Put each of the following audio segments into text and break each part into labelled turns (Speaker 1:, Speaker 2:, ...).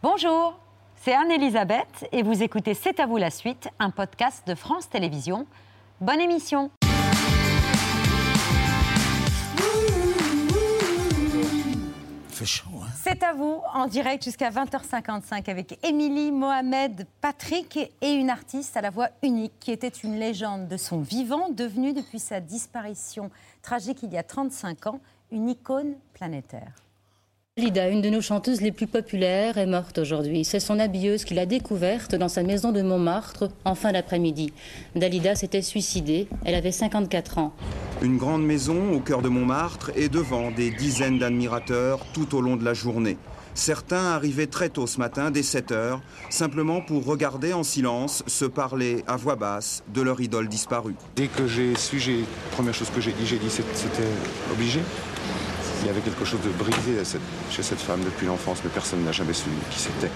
Speaker 1: Bonjour, c'est Anne-Elisabeth et vous écoutez C'est à vous la suite, un podcast de France Télévisions. Bonne émission
Speaker 2: Hein.
Speaker 1: C'est à vous, en direct jusqu'à 20h55 avec Émilie, Mohamed, Patrick et une artiste à la voix unique qui était une légende de son vivant, devenue depuis sa disparition tragique il y a 35 ans, une icône planétaire.
Speaker 3: Lida, une de nos chanteuses les plus populaires, est morte aujourd'hui. C'est son habilleuse qui l'a découverte dans sa maison de Montmartre en fin d'après-midi. Dalida s'était suicidée. Elle avait 54 ans.
Speaker 4: Une grande maison au cœur de Montmartre et devant des dizaines d'admirateurs tout au long de la journée. Certains arrivaient très tôt ce matin, dès 7 heures, simplement pour regarder en silence, se parler à voix basse de leur idole disparue.
Speaker 2: Dès que j'ai su, j'ai, première chose que j'ai dit, j'ai dit c'était obligé. Il y avait quelque chose de brisé chez cette femme depuis l'enfance, mais personne n'a jamais su qui c'était.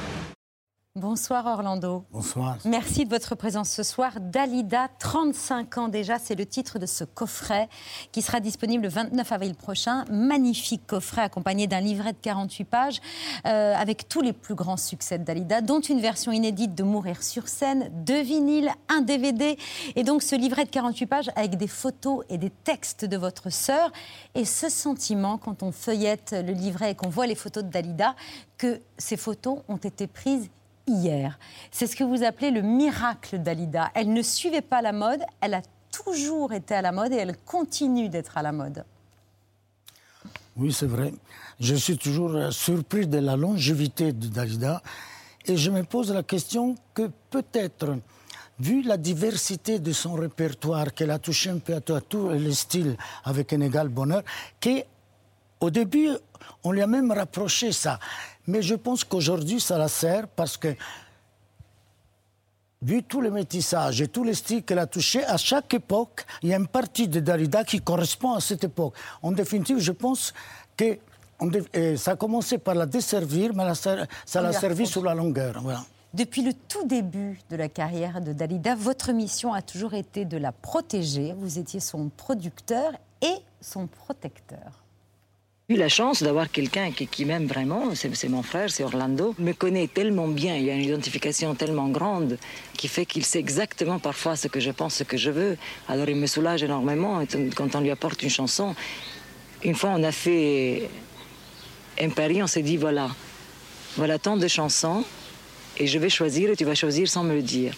Speaker 1: Bonsoir Orlando.
Speaker 5: Bonsoir.
Speaker 1: Merci de votre présence ce soir. Dalida, 35 ans déjà, c'est le titre de ce coffret qui sera disponible le 29 avril prochain. Magnifique coffret accompagné d'un livret de 48 pages euh, avec tous les plus grands succès de Dalida, dont une version inédite de Mourir sur scène, deux vinyles, un DVD et donc ce livret de 48 pages avec des photos et des textes de votre sœur. Et ce sentiment quand on feuillette le livret et qu'on voit les photos de Dalida, que ces photos ont été prises hier. C'est ce que vous appelez le miracle d'Alida. Elle ne suivait pas la mode, elle a toujours été à la mode et elle continue d'être à la mode.
Speaker 5: Oui, c'est vrai. Je suis toujours euh, surpris de la longévité de Dalida et je me pose la question que peut-être, vu la diversité de son répertoire, qu'elle a touché un peu à, tous les styles avec un égal bonheur, qu'au début, on lui a même rapproché ça. Mais je pense qu'aujourd'hui, ça la sert parce que, vu tous les métissages et tous les styles qu'elle a touchés, à chaque époque, il y a une partie de Dalida qui correspond à cette époque. En définitive, je pense que ça a commencé par la desservir, mais ça l'a servi sur la longueur.
Speaker 1: Depuis le tout début de la carrière de Dalida, votre mission a toujours été de la protéger. Vous étiez son producteur et son protecteur
Speaker 6: eu la chance d'avoir quelqu'un qui, m'aime vraiment, c'est mon frère, c'est Orlando, me connaît tellement bien, il y a une identification tellement grande qui fait qu'il sait exactement parfois ce que je pense, ce que je veux. Alors il me soulage énormément quand on lui apporte une chanson. Une fois on a fait un pari, on s'est dit voilà, voilà tant de chansons et je vais choisir et tu vas choisir sans me le dire.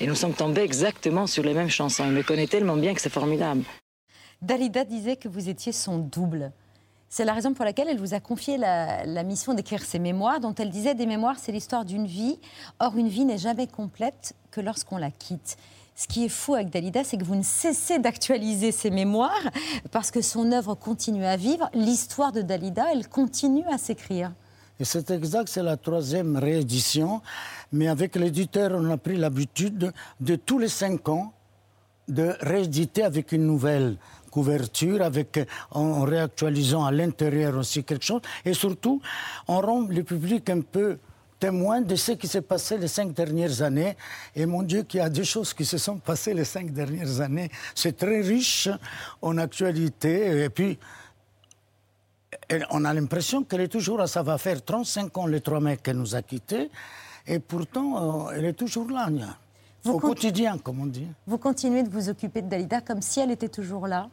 Speaker 6: Et nous sommes tombés exactement sur les mêmes chansons. Il me connaît tellement bien que c'est formidable.
Speaker 1: Dalida disait que vous étiez son double. C'est la raison pour laquelle elle vous a confié la, mission d'écrire ses mémoires, dont elle disait des mémoires, c'est l'histoire d'une vie. Or, une vie n'est jamais complète que lorsqu'on la quitte. Ce qui est fou avec Dalida, c'est que vous ne cessez d'actualiser ses mémoires parce que son œuvre continue à vivre. L'histoire de Dalida, elle continue à s'écrire.
Speaker 5: Et c'est exact, c'est la troisième réédition. Mais avec l'éditeur, on a pris l'habitude de tous les cinq ans de rééditer avec une nouvelle couverture, avec, en, réactualisant à l'intérieur aussi quelque chose, et surtout on rend le public un peu témoin de ce qui s'est passé les cinq dernières années. Et mon Dieu, qu'il y a des choses qui se sont passées les cinq dernières années. C'est très riche en actualité. Et puis, on a l'impression qu'elle est toujours, ça va faire 35 ans, les trois mecs qu'elle nous a quittés. Et pourtant, euh, elle est toujours là. Au quotidien, comme on dit.
Speaker 1: Vous continuez de vous occuper de Dalida comme si elle était toujours là?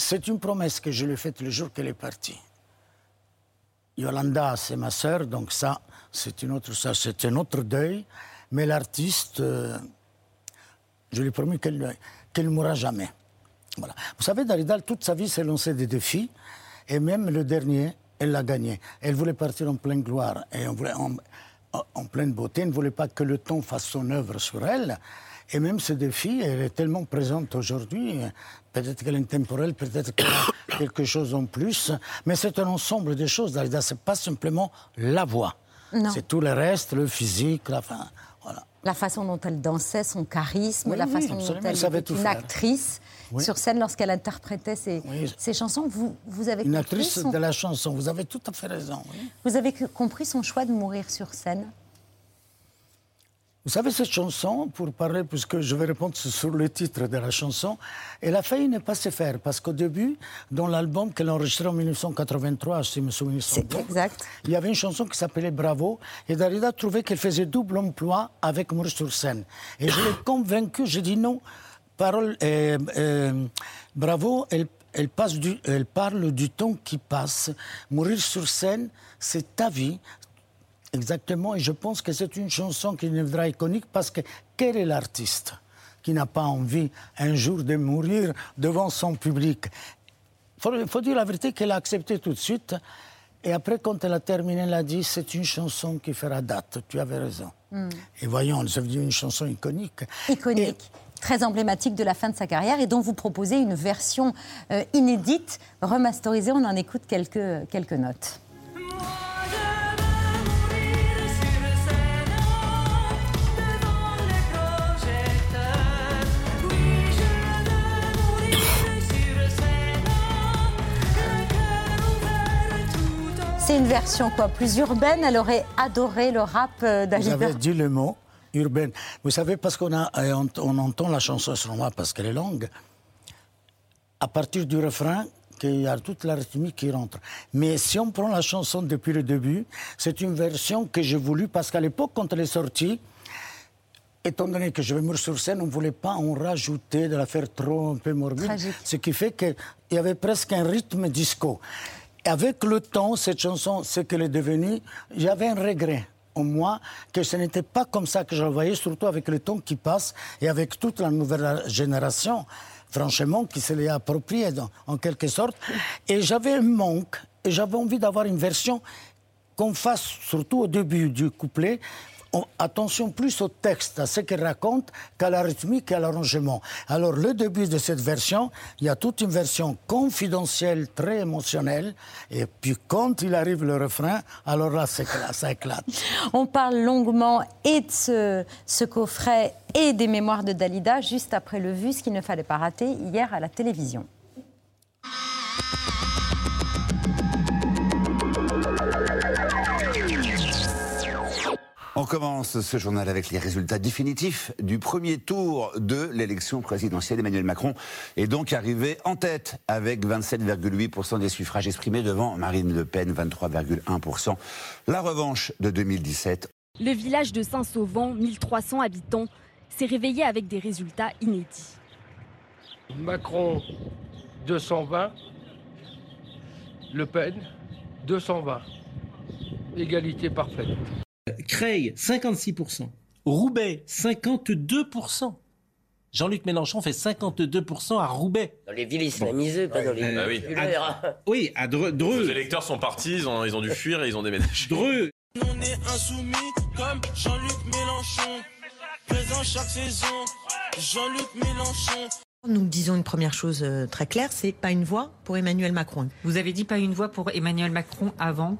Speaker 5: C'est une promesse que je lui ai faite le jour qu'elle est partie. Yolanda, c'est ma sœur, donc ça, c'est une autre, ça, c'est un autre deuil. Mais l'artiste, euh, je lui ai promis qu'elle ne mourra jamais. Voilà. Vous savez, Dalida, toute sa vie s'est lancée des défis, et même le dernier, elle l'a gagné. Elle voulait partir en pleine gloire et en, en pleine beauté. Elle ne voulait pas que le temps fasse son œuvre sur elle. Et même ce défi, elle est tellement présente aujourd'hui. Peut-être qu'elle est intemporelle, peut-être qu'elle a quelque chose en plus. Mais c'est un ensemble de choses, Dalida. Ce n'est pas simplement la voix. C'est tout le reste, le physique, la fin. Voilà.
Speaker 1: La façon dont elle dansait, son charisme, la façon dont elle était une actrice sur scène lorsqu'elle interprétait ses, chansons. Vous, vous avez
Speaker 5: une actrice de la chanson, vous avez tout à fait raison.
Speaker 1: Vous avez compris son choix de mourir sur scène
Speaker 5: Vous savez, cette chanson, pour parler, puisque je vais répondre sur le titre de la chanson, elle a failli ne pas se faire, parce qu'au début, dans l'album qu'elle a enregistré en 1983, si je me souviens
Speaker 1: C'est exact.
Speaker 5: il y avait une chanson qui s'appelait Bravo, et Darida trouvait qu'elle faisait double emploi avec Maurice sur scène. Et je l'ai convaincu, j'ai dit non, parole, euh, euh, Bravo, elle, elle, passe du, elle parle du temps qui passe. Mourir sur scène, c'est ta vie, Exactement, et je pense que c'est une chanson qui deviendra iconique parce que quel est l'artiste qui n'a pas envie un jour de mourir devant son public? Il faut, dire la vérité qu'elle a accepté tout de suite. Et après, quand elle a terminé, elle a dit c'est une chanson qui fera date. Tu avais raison. Hmm. Et voyons, c'est une chanson iconique.
Speaker 1: Iconique. très emblématique de la fin de sa carrière et dont vous proposez une version euh, inédite, remasterisée. On en écoute quelques, quelques notes. C'est une version quoi plus urbaine. Elle aurait adoré le rap euh, d'Alida.
Speaker 5: Vous avez dit le mot urbaine. Vous savez, parce qu'on a, euh, on, entend la chanson sur moi parce qu'elle est longue. À partir du refrain, qu'il y a toute la rythmique qui rentre. Mais si on prend la chanson depuis le début, c'est une version que j'ai voulu parce qu'à l'époque, quand elle est sortie, étant donné que je vais mourir sur scène, on ne voulait pas en rajouter, de la faire trop un peu morbide. Ce qui fait qu'il y avait presque un rythme disco avec le temps, cette chanson, ce qu'elle est devenue, j'avais un regret en moi que ce n'était pas comme ça que je la voyais, surtout avec le temps qui passe et avec toute la nouvelle génération, franchement, qui se l'est appropriée en quelque sorte. Et j'avais un manque, et j'avais envie d'avoir une version qu'on fasse, surtout au début du couplet, attention plus au texte, à ce qu'il raconte, qu'à la rythmique et à l'arrangement. Alors, le début de cette version, il y a toute une version confidentielle, très émotionnelle, et puis quand il arrive le refrain, alors là, ça éclate.
Speaker 1: On parle longuement et de ce, ce coffret et des mémoires de Dalida, juste après le vu, ce qu'il ne fallait pas rater hier à la télévision.
Speaker 7: On commence ce journal avec les résultats définitifs du premier tour de l'élection présidentielle. Emmanuel Macron est donc arrivé en tête avec 27,8% des suffrages exprimés devant Marine Le Pen, 23,1%. La revanche de 2017.
Speaker 3: Le village de Saint-Sauvent, 1300 habitants, s'est réveillé avec des résultats inédits.
Speaker 8: Macron, 220. Le Pen, 220. Égalité parfaite.
Speaker 9: Creil, 56%. Roubaix, 52%. Jean-Luc Mélenchon fait 52% à Roubaix.
Speaker 10: Dans les villes islamisées, pas dans les
Speaker 9: euh, oui. oui, à Dreux.
Speaker 11: Les électeurs sont partis, ils ont, dû fuir et ils ont déménagé.
Speaker 9: Dreux.
Speaker 12: On est insoumis comme Jean-Luc Mélenchon. Présent chaque saison, Jean-Luc Mélenchon.
Speaker 13: Nous disons une première chose euh, très claire, c'est pas une voix pour Emmanuel Macron.
Speaker 14: Vous avez dit pas une voix pour Emmanuel Macron avant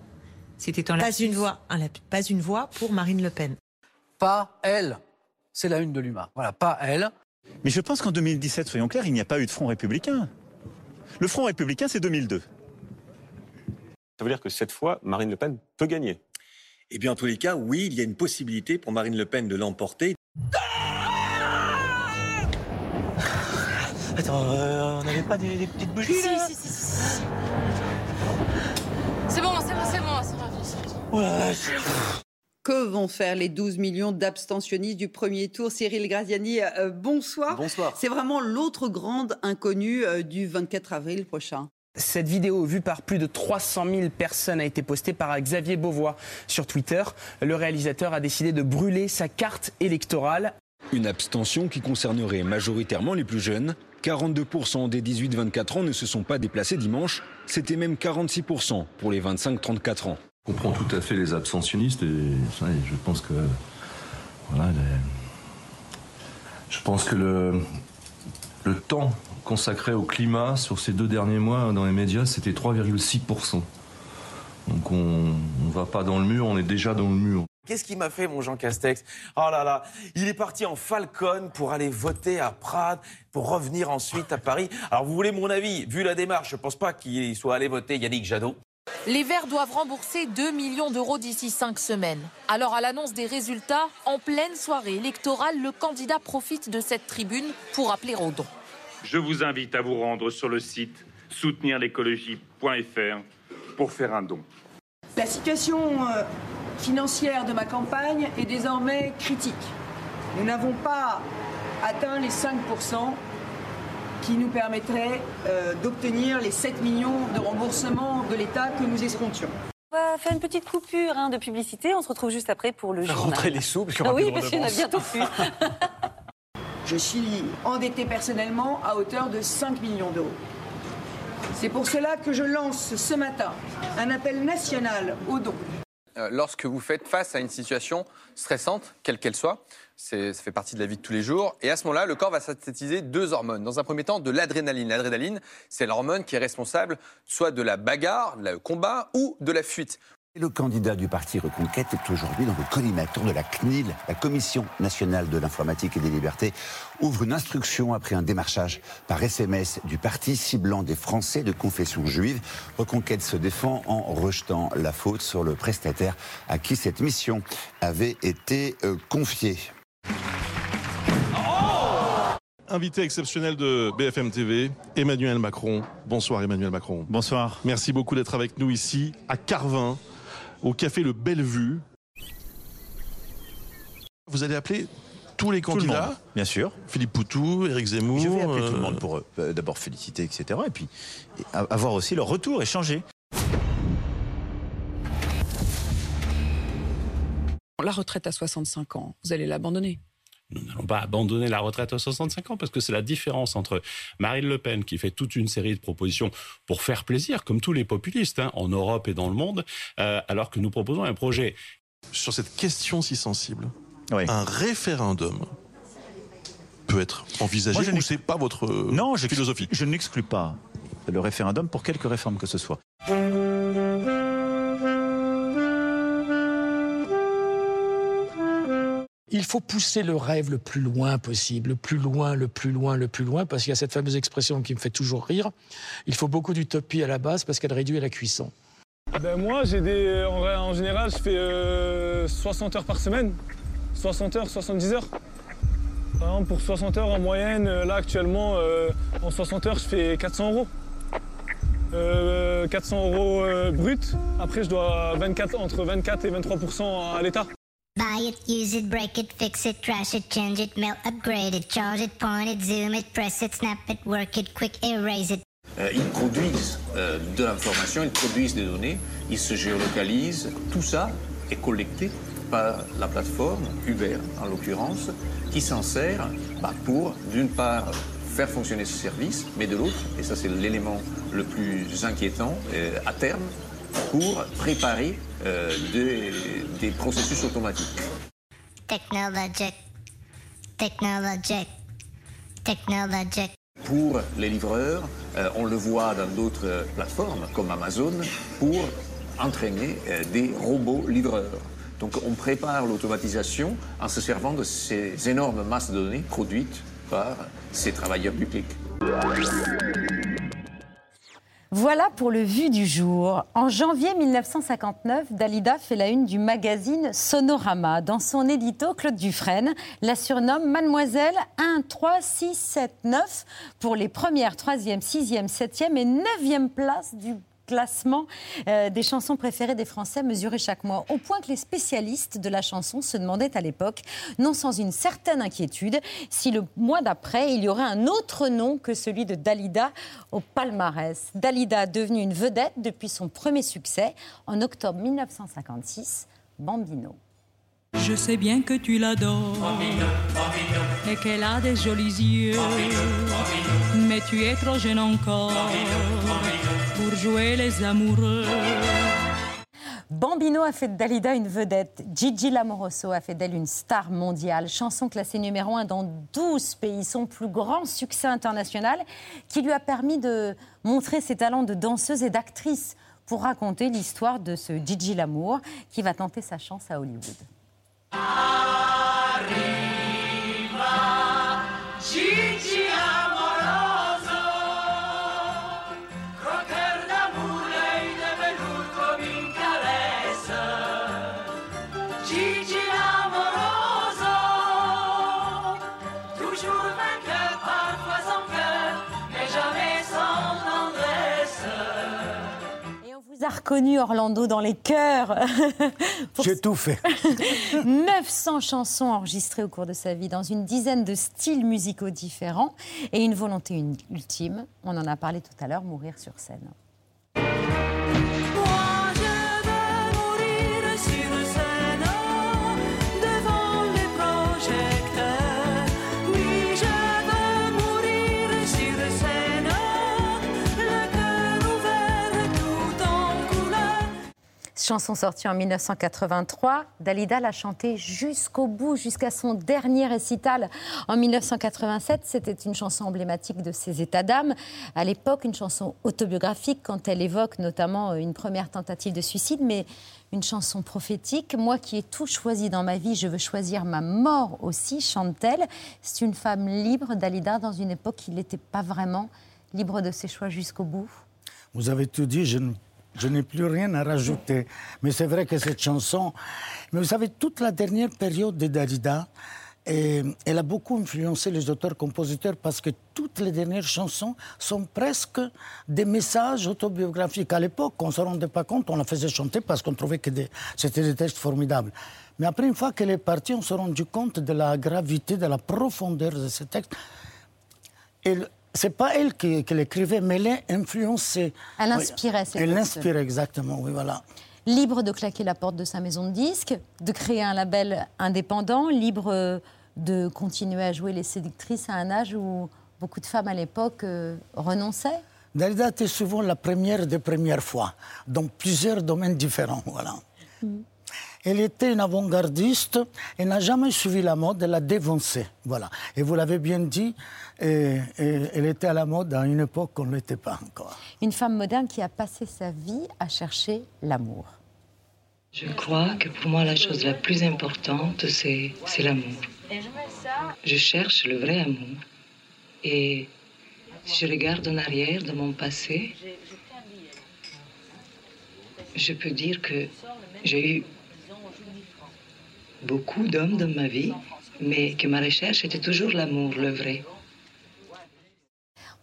Speaker 14: c'était
Speaker 13: pas une voix, pas une voix pour Marine Le Pen.
Speaker 15: Pas elle. C'est la une de l'UMA. Voilà, pas elle.
Speaker 16: Mais je pense qu'en 2017, soyons clairs, il n'y a pas eu de Front républicain. Le Front républicain, c'est 2002.
Speaker 11: Ça veut dire que cette fois, Marine Le Pen peut gagner.
Speaker 17: Eh bien, en tous les cas, oui, il y a une possibilité pour Marine Le Pen de l'emporter.
Speaker 15: Attends, euh, on n'avait pas des, petites bougies
Speaker 14: si, si, si, si. C'est bon, c'est bon, c'est bon.
Speaker 18: Que vont faire les 12 millions d'abstentionnistes du premier tour? Cyril Graziani, euh, bonsoir.
Speaker 15: Bonsoir.
Speaker 18: C'est vraiment l'autre grande inconnue euh, du 24 avril prochain.
Speaker 19: Cette vidéo vue par plus de 300 000 personnes a été postée par Xavier Beauvois sur Twitter. Le réalisateur a décidé de brûler sa carte électorale.
Speaker 20: Une abstention qui concernerait majoritairement les plus jeunes. 42% des 18-24 ans ne se sont pas déplacés dimanche. C'était même 46% pour les 25-34 ans.
Speaker 21: Je comprends tout à fait les abstentionnistes et je pense que voilà, je pense que le, le temps consacré au climat sur ces deux derniers mois dans les médias, c'était 3,6%. Donc on ne va pas dans le mur, on est déjà dans le mur.
Speaker 22: Qu'est-ce qui m'a fait, mon Jean Castex? Oh là là, il est parti en Falcon pour aller voter à Prades, pour revenir ensuite à Paris. Alors, vous voulez mon avis? Vu la démarche, je ne pense pas qu'il soit allé voter Yannick Jadot.
Speaker 23: Les Verts doivent rembourser 2 millions d'euros d'ici 5 semaines. Alors, à l'annonce des résultats, en pleine soirée électorale, le candidat profite de cette tribune pour appeler au don.
Speaker 24: Je vous invite à vous rendre sur le site soutenirlécologie.fr pour faire un don.
Speaker 25: La situation euh, financière de ma campagne est désormais critique. Nous n'avons pas atteint les 5% qui nous permettraient euh, d'obtenir les 7 millions de remboursement de l'État que nous escomptions.
Speaker 26: On va faire une petite coupure hein, de publicité. On se retrouve juste après pour le journal.
Speaker 27: rentrer les sous, parce y
Speaker 26: Ah oui, parce en a bientôt plus.
Speaker 25: Je suis endetté personnellement à hauteur de 5 millions d'euros. C'est pour cela que je lance ce matin un appel national aux dons.
Speaker 20: Euh, lorsque vous faites face à une situation stressante, quelle qu'elle soit, ça fait partie de la vie de tous les jours, et à ce moment-là, le corps va synthétiser deux hormones. Dans un premier temps, de l'adrénaline. L'adrénaline, c'est l'hormone qui est responsable soit de la bagarre, le combat, ou de la fuite.
Speaker 7: Le candidat du parti Reconquête est aujourd'hui dans le collimateur de la CNIL, la Commission nationale de l'informatique et des libertés, ouvre une instruction après un démarchage par SMS du parti ciblant des Français de confession juive. Reconquête se défend en rejetant la faute sur le prestataire à qui cette mission avait été euh, confiée.
Speaker 28: Invité exceptionnel de BFM TV, Emmanuel Macron. Bonsoir Emmanuel Macron.
Speaker 29: Bonsoir.
Speaker 28: Merci beaucoup d'être avec nous ici à Carvin, au café Le Bellevue. Vous allez appeler tous les
Speaker 29: Tout le
Speaker 28: candidats
Speaker 29: monde, bien sûr.
Speaker 28: Philippe Poutou, Éric Zemmour.
Speaker 29: Je vais appeler tout le
Speaker 28: euh,
Speaker 29: monde pour euh, d'abord féliciter, etc. Et puis avoir aussi leur retour, échanger.
Speaker 30: La retraite à 65 ans, vous allez l'abandonner
Speaker 8: Nous n'allons pas abandonner la retraite à 65 ans parce que c'est la différence entre Marine Le Pen qui fait toute une série de propositions pour faire plaisir, comme tous les populistes hein, en Europe et dans le monde, euh, alors que nous proposons un projet.
Speaker 28: Sur cette question si sensible, un référendum peut être envisagé
Speaker 29: Moi, je
Speaker 28: ou c'est pas votre euh,
Speaker 29: Non, je,
Speaker 28: philosophie?
Speaker 29: je n'exclus pas le référendum pour quelque réforme que ce soit.
Speaker 31: Il faut pousser le rêve le plus loin possible, le plus loin, le plus loin, le plus loin, parce qu'il y a cette fameuse expression qui me fait toujours rire. Il faut beaucoup d'utopie à la base parce qu'elle réduit la cuisson.
Speaker 32: Ben moi, j'ai des, en, général, je fais euh, 60 heures par semaine. 60 heures, 70 heures. Par exemple, pour 60 heures en moyenne, euh, là actuellement, euh, en 60 heures, je fais 400 euros. Euh, 400 euros euh, brut. Après, je dois 24, entre 24 et 23% à l'État.
Speaker 33: Buy it, use it, break it, fix it, trash it, change it, mail, upgrade it, charge it, point it, zoom it, press it, snap it, work it, quick erase it.
Speaker 15: Euh, ils produisent euh, de l'information, ils produisent des données, ils se géolocalisent. Tout ça est collecté par la plateforme Uber, en l'occurrence, qui s'en sert bah, pour, d'une part, faire fonctionner ce service, mais de l'autre, et ça c'est l'élément le plus inquiétant, euh, à terme, pour préparer euh, des, des processus automatiques.
Speaker 33: Technologic. Technologic. Technologic.
Speaker 15: Pour les livreurs, euh, on le voit dans d'autres euh, plateformes comme Amazon, pour entraîner euh, des robots livreurs. Donc on prépare l'automatisation en se servant de ces énormes masses de données produites par ces travailleurs publics.
Speaker 1: Voilà pour le vu du jour. En janvier 1959, Dalida fait la une du magazine Sonorama. Dans son édito, Claude Dufresne la surnomme Mademoiselle 1, 3, 6, 7, 9 pour les premières, troisième, sixième, septième et neuvième places du classement euh, des chansons préférées des Français mesurées chaque mois, au point que les spécialistes de la chanson se demandaient à l'époque, non sans une certaine inquiétude, si le mois d'après, il y aurait un autre nom que celui de Dalida au palmarès. Dalida, devenue une vedette depuis son premier succès en octobre 1956, Bambino.
Speaker 34: Je sais bien que tu l'adores et qu'elle a des jolis yeux, mais tu es trop jeune encore pour jouer les amoureux.
Speaker 1: Bambino a fait de Dalida une vedette. Gigi Lamoroso a fait d'elle une star mondiale. Chanson classée numéro 1 dans 12 pays. Son plus grand succès international qui lui a permis de montrer ses talents de danseuse et d'actrice pour raconter l'histoire de ce Gigi Lamour qui va tenter sa chance à Hollywood.
Speaker 12: Gigi
Speaker 1: reconnu, Orlando, dans les chœurs. Pour
Speaker 5: J'ai tout fait.
Speaker 1: 900 chansons enregistrées au cours de sa vie dans une dizaine de styles musicaux différents et une volonté ultime, on en a parlé tout à l'heure, mourir sur scène. Chanson sortie en 1983, Dalida l'a chantée jusqu'au bout, jusqu'à son dernier récital en 1987. C'était une chanson emblématique de ses états d'âme. À l'époque, une chanson autobiographique quand elle évoque notamment une première tentative de suicide, mais une chanson prophétique. Moi qui ai tout choisi dans ma vie, je veux choisir ma mort aussi, chante-t-elle. C'est une femme libre, Dalida, dans une époque qui n'était pas vraiment libre de ses choix jusqu'au bout.
Speaker 5: Vous avez tout dit, je, ne- je n'ai plus rien à rajouter. Mais c'est vrai que cette chanson. Mais vous savez, toute la dernière période de Dalida, et elle a beaucoup influencé les auteurs-compositeurs parce que toutes les dernières chansons sont presque des messages autobiographiques. À l'époque, on ne se rendait pas compte, on la faisait chanter parce qu'on trouvait que c'était des textes formidables. Mais après, une fois qu'elle est partie, on s'est rendu compte de la gravité, de la profondeur de ces textes. Elle- c'est pas elle qui, qui l'écrivait, mais elle influencée.
Speaker 1: Elle inspirait ces
Speaker 5: Elle inspirait, exactement, oui, voilà.
Speaker 1: libre de claquer la porte de sa maison de disques, de créer un label indépendant, libre euh, de continuer à jouer les séductrices à un âge où beaucoup de femmes à l'époque euh, renonçaient.
Speaker 5: Dalida était souvent la première des premières fois, dans plusieurs domaines différents, voilà. Elle était une avant-gardiste, elle n'a jamais suivi la mode, elle a dévancé, voilà. Et vous l'avez bien dit, et- et elle était à la mode à une époque qu'on ne l'était pas encore.
Speaker 1: Une femme moderne qui a passé sa vie à chercher l'amour.
Speaker 35: Je crois que pour moi, la chose la plus importante, c'est c'est l'amour. Je cherche le vrai amour. Et si je regarde en arrière de mon passé, je peux dire que j'ai eu beaucoup d'hommes dans ma vie, mais que ma recherche était toujours l'amour, le vrai.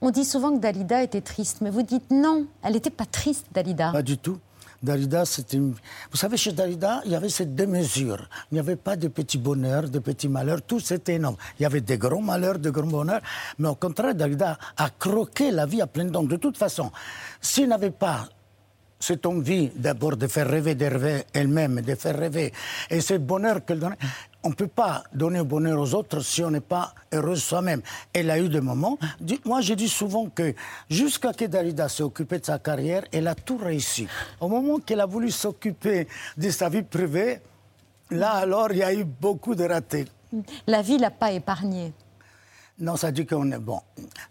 Speaker 1: On dit souvent que Dalida était triste, mais vous dites non, elle n'était pas triste, Dalida.
Speaker 5: Pas du tout. Dalida, c'était une... Vous savez, chez Dalida, il y avait cette démesure. Il n'y avait pas de petits bonheurs, de petits malheurs. Tout, c'était énorme. Il y avait des grands malheurs, de grands bonheurs. Mais au contraire, Dalida a croqué la vie à plein dents. De toute façon, s'il n'avait pas cette envie d'abord de faire rêver, de rêver elle-même, de faire rêver, et ce bonheur qu'elle donnait, on ne peut pas donner le bonheur aux autres si on n'est pas heureux soi-même. Elle a eu des moments. Moi, je dis souvent que jusqu'à que Dalida s'est occupée de sa carrière, elle a tout réussi. Au moment qu'elle a voulu s'occuper de sa vie privée, là alors, il y a eu beaucoup de ratés.
Speaker 1: La vie l'a pas épargnée.
Speaker 5: Non, ça dit qu'on est bon.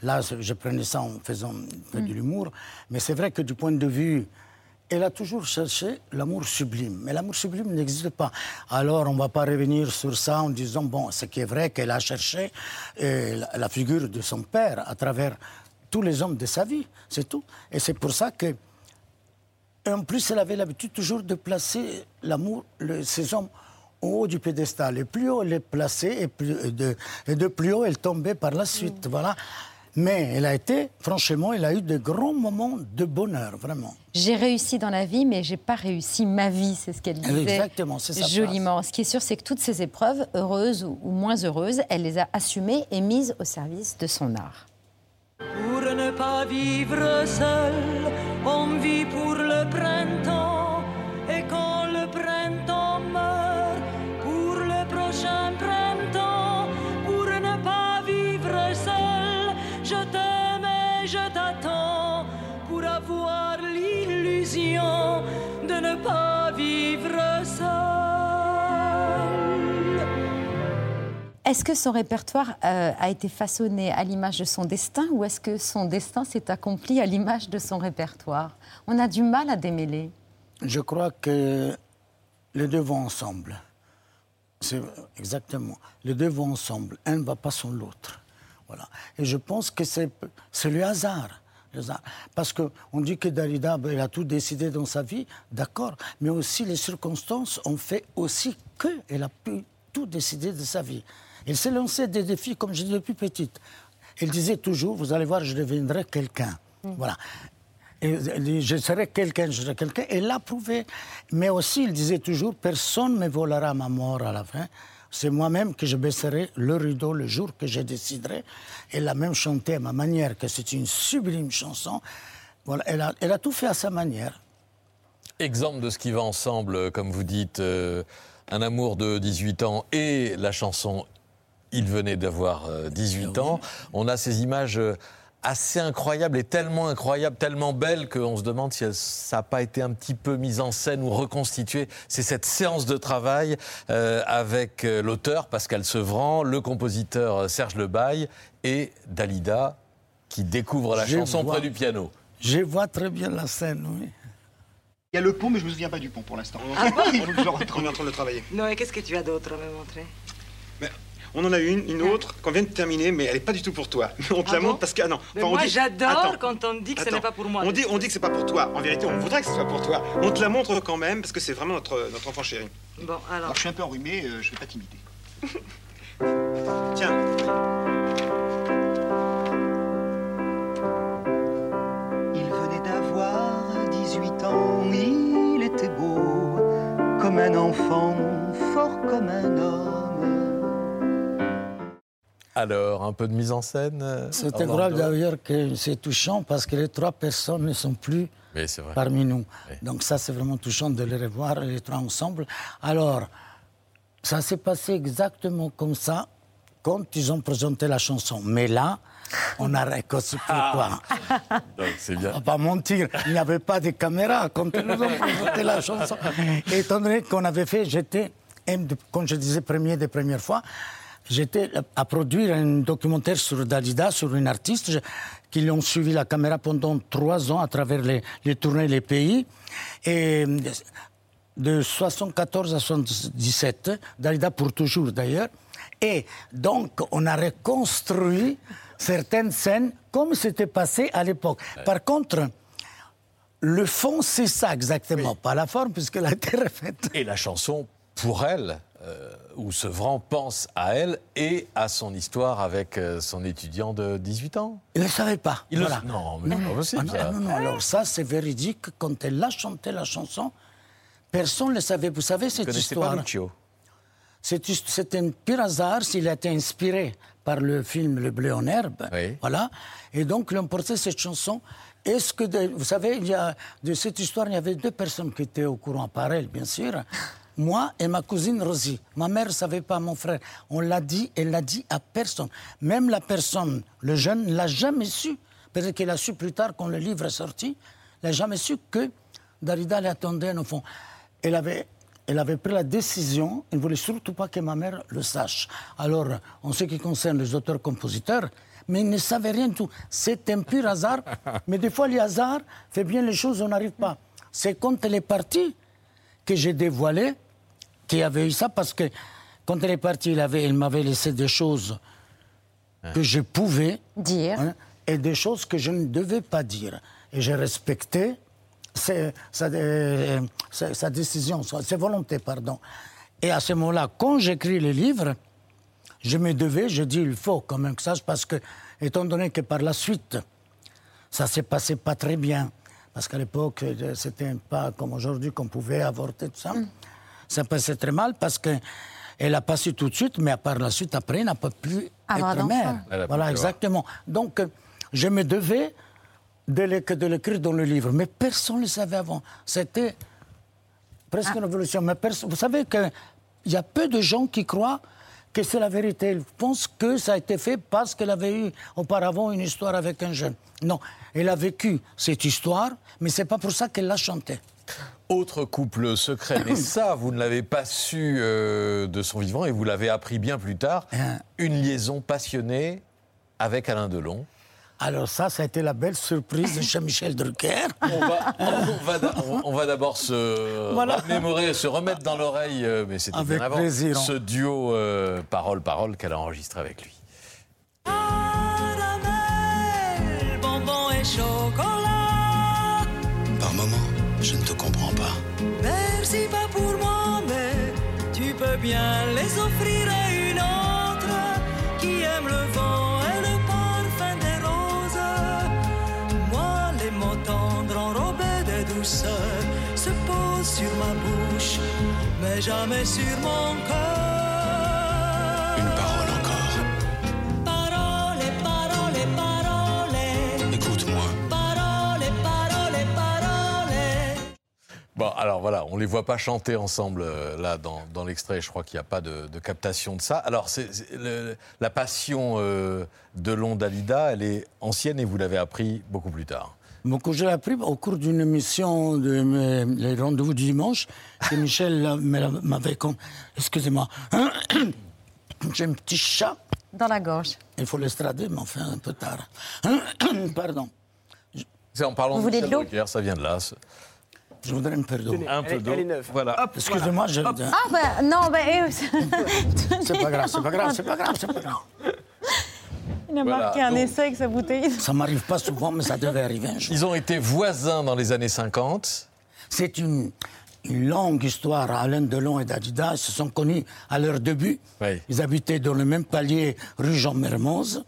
Speaker 5: Là, je je prenais ça en faisant un peu de l'humour, mais c'est vrai que du point de vue, elle a toujours cherché l'amour sublime, mais l'amour sublime n'existe pas. Alors, on ne va pas revenir sur ça en disant bon, ce qui est vrai qu'elle a cherché euh, la, figure de son père à travers tous les hommes de sa vie, c'est tout. Et c'est pour ça que en plus, elle avait l'habitude toujours de placer l'amour, ces hommes au haut du pédestal. Et plus haut elle les plaçait, et, plus, et de, et de plus haut elle tombait par la suite. Voilà. Mais elle a été, franchement, elle a eu de grands moments de bonheur, vraiment.
Speaker 1: J'ai réussi dans la vie, mais j'ai pas réussi ma vie, c'est ce qu'elle disait.
Speaker 5: Exactement, c'est sa
Speaker 1: Joliment. Ce qui est sûr, c'est que toutes ces épreuves, heureuses ou ou moins heureuses, elle les a assumées et mises au service de son art.
Speaker 34: Pour ne pas vivre seul, on vit pour le printemps. Je t'attends pour avoir l'illusion de ne pas vivre seul.
Speaker 1: Est-ce que son répertoire euh, a été façonné à l'image de son destin ou est-ce que son destin s'est accompli à l'image de son répertoire? On a du mal à démêler.
Speaker 5: Je crois que les deux vont ensemble. C'est exactement. Les deux vont ensemble. Un ne va pas sans l'autre. Voilà. Et je pense que c'est c'est le hasard. Parce qu'on dit que Dalida, ben, elle a tout décidé dans sa vie, d'accord, mais aussi les circonstances ont fait aussi qu'elle a pu tout décider de sa vie. Elle s'est lancée des défis, comme je dis depuis petite. Elle disait toujours, vous allez voir, je deviendrai quelqu'un. Voilà. Et je serai quelqu'un, je serai quelqu'un. Elle l'a prouvé. Mais aussi, il disait toujours, personne ne me volera ma mort à la fin. C'est moi-même que je baisserai le rideau le jour que je déciderai. Elle a même chanté à ma manière, que c'est une sublime chanson. Voilà, elle a, elle a tout fait à sa manière.
Speaker 36: Exemple de ce qui va ensemble, comme vous dites, euh, un amour de 18 ans et la chanson Il venait d'avoir 18 ans. On a ces images euh, assez incroyables et tellement incroyables, tellement belles qu'on se demande si ça n'a pas été un petit peu mis en scène ou reconstitué. C'est cette séance de travail euh, avec l'auteur Pascal Sevran, le compositeur Serge Lebaille et Dalida qui découvre la
Speaker 5: Je
Speaker 36: chanson
Speaker 5: vois.
Speaker 36: près du piano.
Speaker 5: Je vois très bien la scène, oui.
Speaker 37: Il y a le pont, mais je me souviens pas du pont pour l'instant.
Speaker 38: Ah bon
Speaker 37: Il faut que je. On est en train de le travailler.
Speaker 38: Non, et qu'est-ce que tu as d'autre à me montrer?
Speaker 37: On en a une, une autre qu'on vient de terminer, mais elle n'est pas du tout pour toi. On te
Speaker 38: Ah
Speaker 37: la
Speaker 38: bon
Speaker 37: montre parce que ah non.
Speaker 38: Mais
Speaker 37: Enfin,
Speaker 38: moi,
Speaker 37: dit-
Speaker 38: j'adore quand on dit que ce n'est pas pour moi.
Speaker 37: On dit, on dit que c'est pas pour toi. En vérité, on voudrait que ce soit pour toi. On te la montre quand même parce que c'est vraiment notre, notre enfant chéri.
Speaker 38: Bon, alors.
Speaker 37: je suis un peu enrhumé, euh, je vais pas t'imiter. Tiens.
Speaker 39: Il venait d'avoir 18 ans, il était beau, comme un enfant, fort comme un homme.
Speaker 36: Alors, un peu de mise en scène euh,
Speaker 5: C'est
Speaker 36: Orlando
Speaker 5: incroyable d'ailleurs que c'est touchant parce que les trois personnes ne sont plus
Speaker 36: Oui,
Speaker 5: parmi nous. Donc ça, c'est vraiment touchant de les revoir, les trois ensemble. Alors, ça s'est passé exactement comme ça quand ils ont présenté la chanson. Mais là, on a réconcilié pourquoi.
Speaker 36: Donc, c'est bien.
Speaker 5: On va pas mentir, il n'y avait pas de caméra quand ils nous ont présenté la chanson. Et étant donné qu'on avait fait, j'étais, comme je disais, premier des premières fois, j'étais à produire un documentaire sur Dalida, sur une artiste, je- qui ont suivi la caméra pendant trois ans à travers les, les tournées, les pays. Et de 74 à 77, Dalida pour toujours d'ailleurs. Et donc, on a reconstruit certaines scènes comme c'était passé à l'époque. Par contre, le fond, c'est ça exactement, pas la forme, puisqu'elle a été refaite.
Speaker 36: Et la chanson, pour elle, euh, où Sevran pense à elle et à son histoire avec euh, son étudiant de 18 ans.
Speaker 5: Il ne savait pas.
Speaker 36: Il le-
Speaker 5: voilà.
Speaker 36: Non, mais c'est pas possible,
Speaker 5: Ah, non,
Speaker 36: ça.
Speaker 5: non, non, alors ça, c'est véridique. Quand elle a chanté la chanson, personne ne le savait. Vous savez cette
Speaker 36: connaissez
Speaker 5: histoire
Speaker 36: pas Lucio?
Speaker 5: C'est un pur hasard s'il a été inspiré par le film Le Bleu en herbe. Voilà. Et donc, emporté cette chanson. Est-ce que, de- vous savez, il y a, de cette histoire, il y avait deux personnes qui étaient au courant, par elle, bien sûr. Moi et ma cousine Rosie. Ma mère ne savait pas, mon frère. On l'a dit, elle l'a dit à personne. Même la personne, le jeune, ne l'a jamais su. Peut-être qu'elle a su plus tard, quand le livre est sorti, elle n'a jamais su que Darida l'attendait un enfant. Elle avait, elle avait pris la décision, elle ne voulait surtout pas que ma mère le sache. Alors, en ce qui concerne les auteurs-compositeurs, mais ils ne savaient rien du tout. C'est un pur hasard, mais des fois, le hasard fait bien les choses, on n'arrive pas. C'est quand elle est partie que j'ai dévoilé qu'il y avait eu ça, parce que quand elle est partie, il, avait, il m'avait laissé des choses que je pouvais
Speaker 1: dire
Speaker 5: et des choses que je ne devais pas dire. Et j'ai respecté ses- sa, euh, sa- sa décision, sa- ses volontés, pardon. Et à ce moment-là, quand j'écris le livre, je me devais, je dis, il faut quand même que ça, parce que, étant donné que par la suite, ça s'est passé pas très bien, parce qu'à l'époque, euh, c'était pas comme aujourd'hui qu'on pouvait avorter tout ça. Ça passait très mal parce que elle a passé tout de suite, mais par la suite, après, elle n'a pas pu
Speaker 1: Avoir
Speaker 5: être
Speaker 1: d'enfant.
Speaker 5: mère. Voilà, exactement. Donc, euh, je me devais de l'é- de l'écrire dans le livre, mais personne ne le savait avant. C'était presque une révolution. Mais vous savez qu'il y a peu de gens qui croient que c'est la vérité. Ils pensent que ça a été fait parce qu'elle avait eu auparavant une histoire avec un jeune. Non, elle a vécu cette histoire, mais c'est pas pour ça qu'elle l'a chantée.
Speaker 36: Autre couple secret, mais ça, vous ne l'avez pas su euh, de son vivant et vous l'avez appris bien plus tard. Une liaison passionnée avec Alain Delon.
Speaker 5: Alors ça, ça a été la belle surprise de chez Michel Drucker.
Speaker 36: On va, on d'abord se
Speaker 5: Voilà.
Speaker 36: remémorer, se remettre dans l'oreille, euh, mais c'était bien avant,
Speaker 5: plaisir.
Speaker 36: ce duo euh, parole-parole qu'elle a enregistré avec lui.
Speaker 34: Caramel, bonbon et chocolat.
Speaker 40: Par moment, je ne te
Speaker 34: peux bien les offrir à une autre qui aime le vent et le parfum des roses. Moi, les mots tendres enrobés de douceur se posent sur ma bouche, mais jamais sur mon cœur.
Speaker 36: Alors voilà, on les voit pas chanter ensemble euh, là dans, dans l'extrait. Je crois qu'il n'y a pas de, de captation de ça. Alors, c'est, c'est le- la passion euh, de Long Dalida, elle est ancienne et vous l'avez appris beaucoup plus tard.
Speaker 5: Donc, je l'ai appris au cours d'une émission de mes- les rendez-vous du dimanche que Michel m'avait. con- Excusez-moi. J'ai un petit chat.
Speaker 1: Dans la gorge.
Speaker 5: Il faut l'estrader, mais enfin un peu tard. Pardon.
Speaker 36: C'est en parlant
Speaker 1: Vous
Speaker 36: de
Speaker 1: voulez
Speaker 36: Michel
Speaker 1: de l'eau
Speaker 36: Drucker, ça vient de là.
Speaker 5: Je voudrais un peu d'eau.
Speaker 36: Un peu d'eau. Voilà.
Speaker 5: Excusez-moi, je.
Speaker 1: Ah ben non, ben... eh,
Speaker 5: C'est pas grave, c'est pas grave, c'est pas grave, c'est pas grave.
Speaker 1: Il a
Speaker 36: Voilà,
Speaker 1: marqué un
Speaker 36: donc-
Speaker 1: essai avec sa bouteille.
Speaker 5: Ça m'arrive pas souvent, mais ça devait arriver un jour.
Speaker 36: Ils ont été voisins dans les années 50.
Speaker 5: C'est une, une longue histoire. Alain Delon et Dalida ils se sont connus à leur début. Ils habitaient dans le même palier rue Jean Mermoz.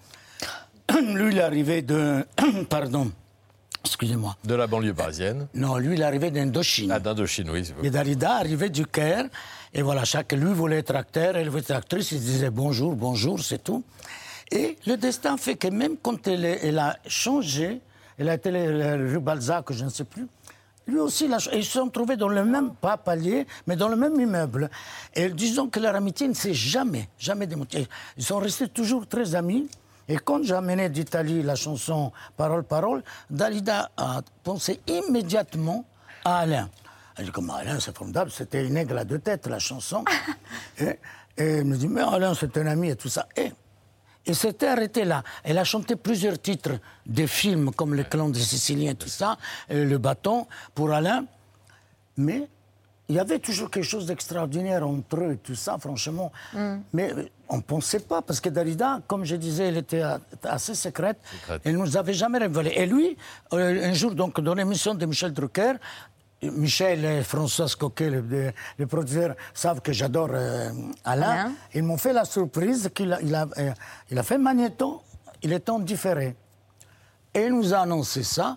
Speaker 5: Lui, il arrivait de. Pardon. Excusez-moi.
Speaker 36: De la banlieue parisienne.
Speaker 5: Non, lui, il arrivait d'Indochine.
Speaker 36: Ah, d'Indochine, oui.
Speaker 5: Et Dalida arrivait du Caire. Et voilà, chaque lui voulait être acteur, elle voulait être actrice. Il disait bonjour, bonjour, c'est tout. Et le destin fait que même quand elle, a changé, elle a été rue Balzac, je ne sais plus, lui aussi, il a ch- ils se sont trouvés dans le même, pas palier, mais dans le même immeuble. Et disons que leur amitié ne s'est jamais, jamais démontée. Ils sont restés toujours très amis. Et quand j'ai amené d'Italie la chanson Parole, Parole, Dalida a pensé immédiatement à Alain. Elle dit comme Alain, c'est formidable, c'était une aigle à deux têtes, la chanson. et, et elle me dit, mais Alain, c'est un ami et tout ça. Et et c'était arrêté là. Elle a chanté plusieurs titres de films comme Le clan des Siciliens, tout ça, et Le bâton pour Alain. Mais il y avait toujours quelque chose d'extraordinaire entre eux et tout ça, franchement. Mais euh, on ne pensait pas, parce que Dalida, comme je disais, elle était assez secrète. Elle ne nous avait jamais révélé. Et lui, euh, un jour, donc, dans l'émission de Michel Drucker, Michel et François Coquet, le, le, le producteur, savent que j'adore euh, Alain.
Speaker 1: Alain.
Speaker 5: Ils m'ont fait la surprise qu'il a, il a, euh, il a fait Magnéto, il est en différé. Et il nous a annoncé ça.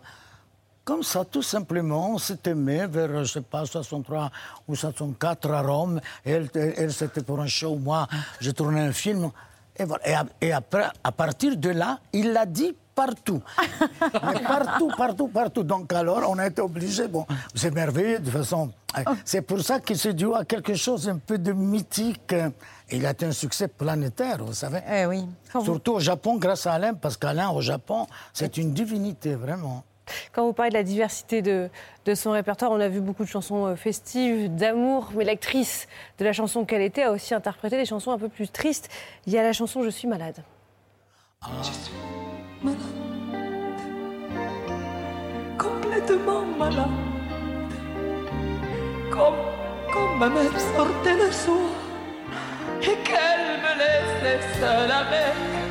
Speaker 5: Comme ça, tout simplement, on s'est aimé vers, je ne sais pas, 63 ou 64 à Rome. Elle, elle, elle, c'était pour un show, moi, j'ai tourné un film. Et, voilà. et, et après, à partir de là, il l'a dit partout. Mais partout, partout, partout. Donc alors, on a été obligé. Bon, c'est merveilleux, de toute façon. C'est pour ça qu'il s'est dû à quelque chose un peu de mythique. Il a été un succès planétaire, vous savez.
Speaker 1: Eh oui.
Speaker 5: Surtout au Japon, grâce à Alain, parce qu'Alain, au Japon, c'est une divinité, vraiment.
Speaker 41: Quand vous parlez de la diversité de, son répertoire, on a vu beaucoup de chansons euh, festives, d'amour, mais l'actrice de la chanson qu'elle était a aussi interprété des chansons un peu plus tristes. Il y a la chanson Je suis malade.
Speaker 34: complètement malade. Comme, comme ma mère sortait le soir et qu'elle me laissait seule avec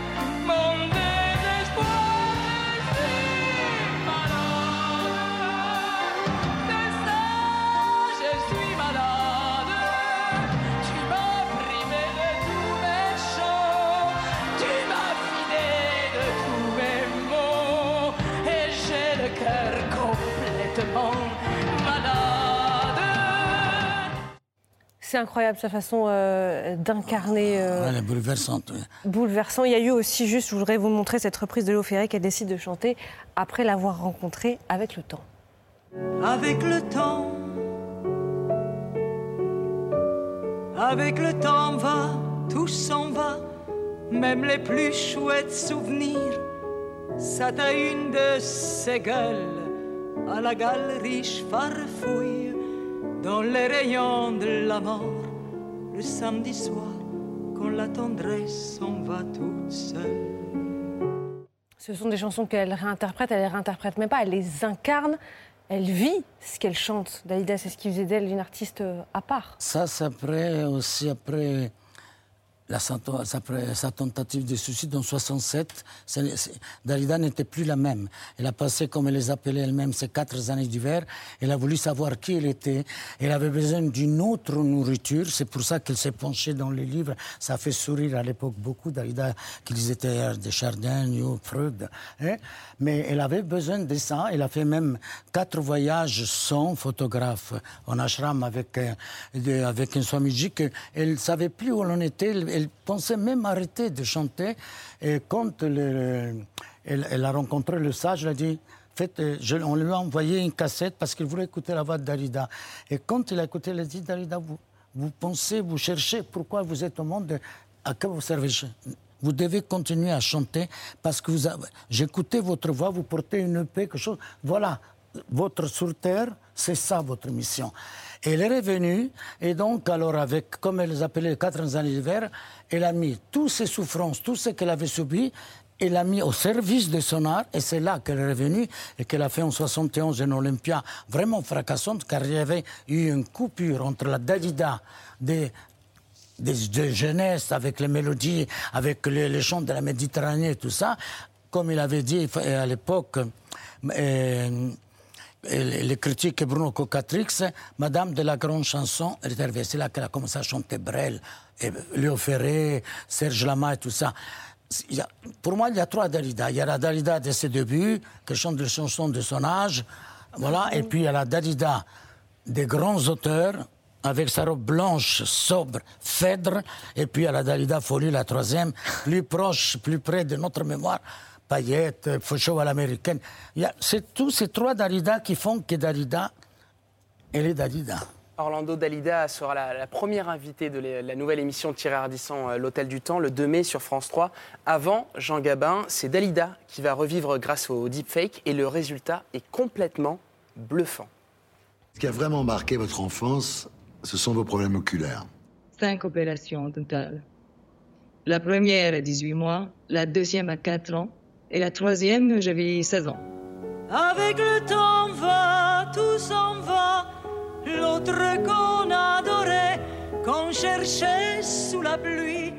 Speaker 34: C'est
Speaker 41: incroyable sa façon euh, d'incarner. euh,
Speaker 5: Elle est bouleversante. oui.
Speaker 41: bouleversant. Il y a eu aussi, juste, je voudrais vous montrer cette reprise de Léo Ferré qu'elle décide de chanter après l'avoir rencontré avec le temps.
Speaker 34: Avec le temps, avec le temps va, tout s'en va, même les plus chouettes souvenirs. Ça t'a une de ces gueules à la galerie farfouille dans les rayons de la mort le samedi soir quand la tendresse s'en va toute seule.
Speaker 41: Ce sont des chansons qu'elle réinterprète, elle les réinterprète même pas, elle les incarne, elle vit ce qu'elle chante. Dalida, c'est ce qui faisait d'elle une artiste euh, à part.
Speaker 5: Ça, c'est après, aussi après sa, tentative de suicide en 67, Dalida n'était plus la même. Elle a passé, comme elle les appelait elle-même, ces quatre années d'hiver. Elle a voulu savoir qui elle était. Elle avait besoin d'une autre nourriture. C'est pour ça qu'elle s'est penchée dans les livres. Ça a fait sourire à l'époque beaucoup Dalida, qu'ils étaient des Chardin, New, Freud. Mais elle avait besoin de ça. Elle a fait même quatre voyages sans photographe en ashram avec, euh, avec un Swamiji. Elle ne savait plus où l'on était. Pensait même arrêter de chanter. Et quand elle, a rencontré le sage, elle a dit fait, euh, on lui a envoyé une cassette parce qu'il voulait écouter la voix de Dalida. Et quand il a écouté, il a dit Dalida, vous, pensez, vous cherchez, pourquoi vous êtes au monde À quoi vous servez? Vous devez continuer à chanter parce que vous j'écoutais votre voix, vous portez une paix, quelque chose. Voilà, votre sur terre, c'est ça votre mission. Elle est revenue, et donc, alors, avec, comme elle les appelait les quatre années d'hiver, elle a mis toutes ses souffrances, tout ce qu'elle avait subi, elle l'a mis au service de son art, et c'est là qu'elle est revenue, et qu'elle a fait en 71 une Olympia vraiment fracassante, car il y avait eu une coupure entre la Dalida des, de jeunesse, avec les mélodies, avec les, chants de la Méditerranée, tout ça. Comme il avait dit à l'époque, euh, les critiques Bruno Cocatrix, Madame de la Grande Chanson. C'est là qu'elle a commencé à chanter Brel, et Léo Ferré, Serge Lama et tout ça. pour moi, il y a trois Dalida. Il y a la Dalida de ses débuts, qui chante des chansons de son âge, voilà, et puis il y a la Dalida des grands auteurs, avec sa robe blanche, sobre, Phèdre, et puis à la Dalida Folie, la troisième, plus proche, plus près de notre mémoire, Payette, Fauchot à l'américaine. C'est tous ces trois Dalida qui font que Dalida, elle est Dalida.
Speaker 19: Orlando Dalida sera la, première invitée de la nouvelle émission de Thierry Ardisson, euh, L'Hôtel du Temps, le 2 mai sur France 3. Avant Jean Gabin, c'est Dalida qui va revivre grâce au deepfake et le résultat est complètement bluffant.
Speaker 42: Ce qui a vraiment marqué votre enfance, ce sont vos problèmes oculaires.
Speaker 35: Cinq opérations au total. La première à 18 mois, la deuxième à 4 ans, et la troisième, j'avais 16 ans.
Speaker 34: Avec le temps va, tout s'en va, l'autre qu'on adorait, qu'on cherchait sous la pluie,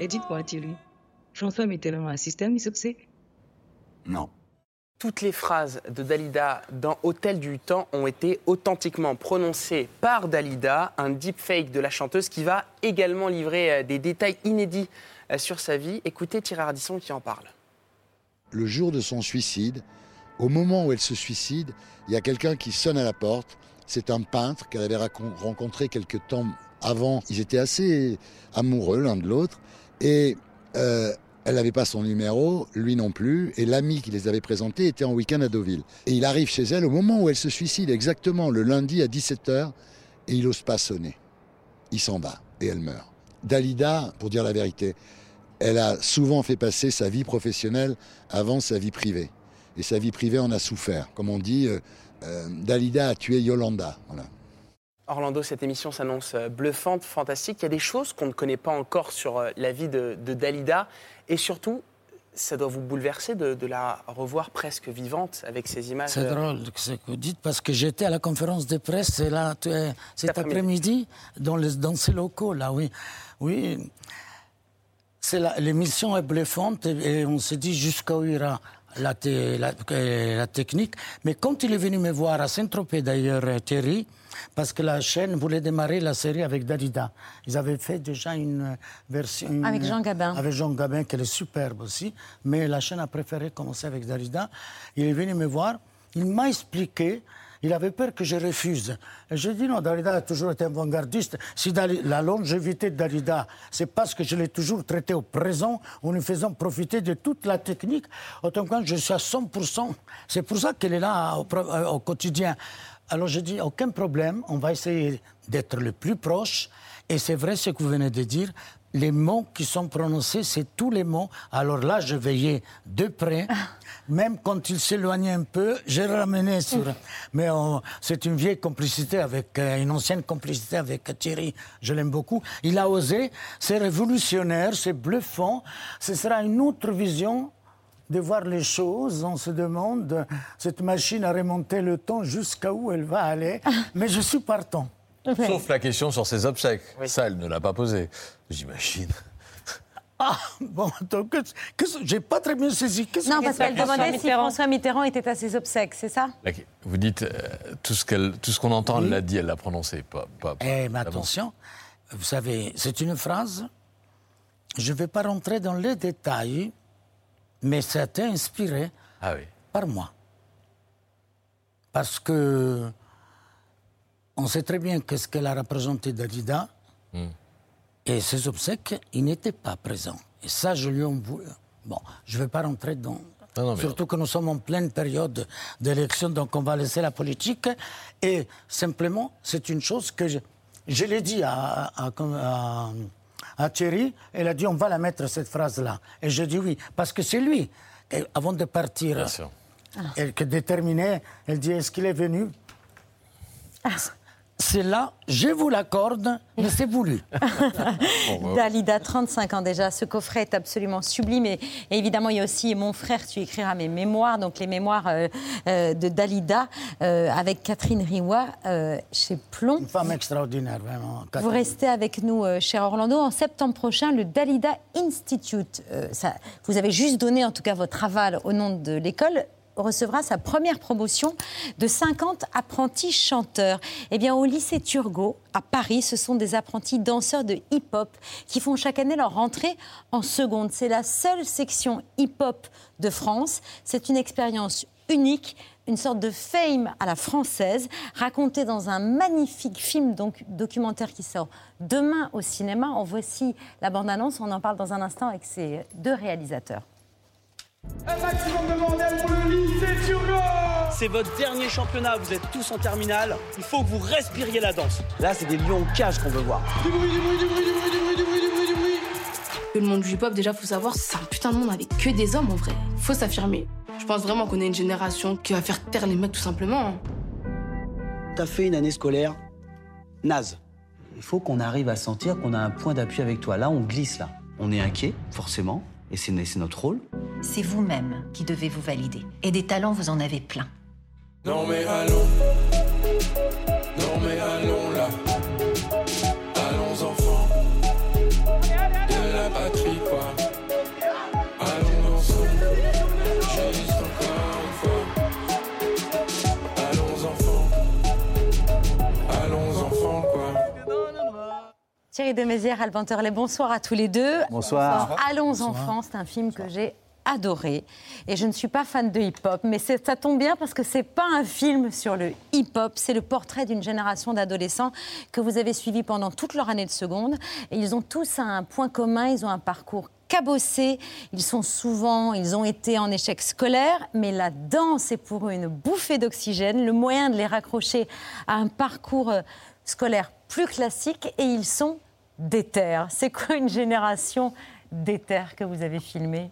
Speaker 35: Et dites-moi, Thierry, François Mitterrand a un système isopsé
Speaker 42: Non.
Speaker 19: Toutes les phrases de Dalida dans Hôtel du Temps ont été authentiquement prononcées par Dalida, un deepfake de la chanteuse qui va également livrer euh, des détails inédits euh, sur sa vie. Écoutez Thierry Ardisson qui en parle.
Speaker 42: Le jour de son suicide, au moment où elle se suicide, il y a quelqu'un qui sonne à la porte. C'est un peintre qu'elle avait rencontré quelques temps avant. Ils étaient assez amoureux l'un de l'autre. Et euh, elle n'avait pas son numéro, lui non plus, et l'ami qui les avait présentés était en week-end à Deauville. Et il arrive chez elle au moment où elle se suicide, exactement le lundi à 17h, et il n'ose pas sonner. Il s'en va, et elle meurt. Dalida, pour dire la vérité, elle a souvent fait passer sa vie professionnelle avant sa vie privée. Et sa vie privée en a souffert. Comme on dit, euh, euh, Dalida a tué Yolanda. Voilà.
Speaker 19: Orlando, cette émission s'annonce euh, bluffante, fantastique. Il y a des choses qu'on ne connaît pas encore sur la vie de Dalida. Et surtout, ça doit vous bouleverser de, la revoir presque vivante avec ces images.
Speaker 5: C'est drôle ce que vous dites parce que j'étais à la conférence de presse là, cet après-midi dans, dans, ces locaux là, oui. Oui. L'émission est bluffante et, on se dit jusqu'où ira la, la, la, technique. Mais quand il est venu me voir à Saint-Tropez d'ailleurs, Thierry, parce que la chaîne voulait démarrer la série avec Dalida. Ils avaient fait déjà une version...
Speaker 1: avec Jean Gabin.
Speaker 5: Avec Jean Gabin, qui est superbe aussi. Mais la chaîne a préféré commencer avec Dalida. Il est venu me voir. Il m'a expliqué il avait peur que je refuse. Et je dis non, Dalida a toujours été avant-gardiste. Si la longévité de Dalida, c'est parce que je l'ai toujours traité au présent, en lui faisant profiter de toute la technique, autant que je suis à 100%. C'est pour ça qu'elle est là au, au quotidien. Alors je dis, aucun problème, on va essayer d'être le plus proche. Et c'est vrai ce que vous venez de dire, les mots qui sont prononcés, c'est tous les mots. Alors là, je veillais de près. Même quand il s'éloignait un peu, j'ai ramené sur. Mais c'est une vieille complicité avec, euh, une ancienne complicité avec Thierry. Je l'aime beaucoup. Il a osé. C'est révolutionnaire, c'est bluffant. Ce sera une autre vision de voir les choses. On se demande, cette machine a remonté le temps jusqu'à où elle va aller. Mais je suis partant.
Speaker 36: Sauf la question sur ses obsèques. Ça, elle ne l'a pas posée, j'imagine.
Speaker 5: Ah, bon, donc, que, j'ai pas très bien saisi. Qu'est-ce
Speaker 1: Non, parce qu'elle demandait si François Mitterrand était à ses obsèques, c'est ça?
Speaker 36: La- Vous dites euh, tout ce qu'elle, tout ce qu'on entend, elle l'a dit, elle l'a prononcé, pas. pas, pas-
Speaker 5: Eh, mais
Speaker 36: d'avance.
Speaker 5: attention, vous savez, c'est une phrase, je ne vais pas rentrer dans les détails, mais ça a été inspiré
Speaker 36: Ah oui.
Speaker 5: par moi. Parce que on sait très bien qu'est-ce qu'elle a représenté Dalida,
Speaker 36: Hmm.
Speaker 5: et ses obsèques, il n'était pas présent. Et ça, je lui en veux. Bon, je ne vais pas rentrer dans...
Speaker 36: non,
Speaker 5: Surtout que nous sommes en pleine période d'élection, donc on va laisser la politique. Et simplement, c'est une chose que je, je l'ai dit à, à- à- à Thierry. Elle a dit on va la mettre, cette phrase-là. Et je dis oui, parce que c'est lui. Et avant de partir, elle que déterminée, elle dit est-ce qu'il est venu? C'est là, je vous l'accorde, mais c'est voulu.
Speaker 1: Dalida, 35 ans déjà. Ce coffret est absolument sublime. Et, et évidemment, il y a aussi Mon frère, tu écriras mes mémoires. Donc, les mémoires euh, euh, de Dalida euh, avec Catherine Riwa chez Plomb.
Speaker 5: Une femme extraordinaire, vraiment.
Speaker 1: Vous restez avec nous, cher Orlando. En septembre prochain, le Dalida Institute, ça, vous avez juste donné en tout cas votre aval au nom de l'école, recevra sa première promotion de 50 apprentis chanteurs. Eh bien, au lycée Turgot, à Paris, ce sont des apprentis danseurs de hip-hop qui font chaque année leur rentrée en seconde. C'est la seule section hip-hop de France. C'est une expérience unique, une sorte de fame à la française, racontée dans un magnifique film donc, documentaire qui sort demain au cinéma. En voici la bande-annonce, on en parle dans un instant avec ces deux réalisateurs.
Speaker 43: Un maximum de bordel pour le lycée Turgot C'est votre dernier championnat, vous êtes tous en terminale. Il faut que vous respiriez la danse. Là, c'est des lions en cage qu'on veut voir. Du bruit, du bruit, du bruit, du bruit, du bruit, du bruit, du bruit, du bruit.
Speaker 40: Que le monde du hip-hop, déjà, faut savoir, c'est un putain de monde avec que des hommes en vrai. Faut s'affirmer. Je pense vraiment qu'on est une génération qui va faire taire les mecs tout simplement. hein.
Speaker 43: T'as fait une année scolaire naze. Il faut qu'on arrive à sentir qu'on a un point d'appui avec toi. Là, on glisse là. On est inquiet, forcément, et c'est c'est notre rôle.
Speaker 14: C'est vous-même qui devez vous valider. Et des talents, vous en avez plein.
Speaker 12: Non mais allons, non mais allons là, De
Speaker 1: Mézières, bonsoir à tous les deux.
Speaker 43: Bonsoir.
Speaker 1: Allons
Speaker 43: Bonsoir.
Speaker 1: enfants, c'est un film que j'ai adoré. Et je ne suis pas fan de hip-hop, mais ça tombe bien parce que c'est pas un film sur le hip-hop, c'est le portrait d'une génération d'adolescents que vous avez suivi pendant toute leur année de seconde. Et ils ont tous un point commun, ils ont un parcours cabossé, ils sont souvent, ils ont été en échec scolaire, mais la danse est pour eux une bouffée d'oxygène, le moyen de les raccrocher à un parcours euh, scolaire plus classique, et ils sont déter. C'est quoi une génération déter que vous avez filmée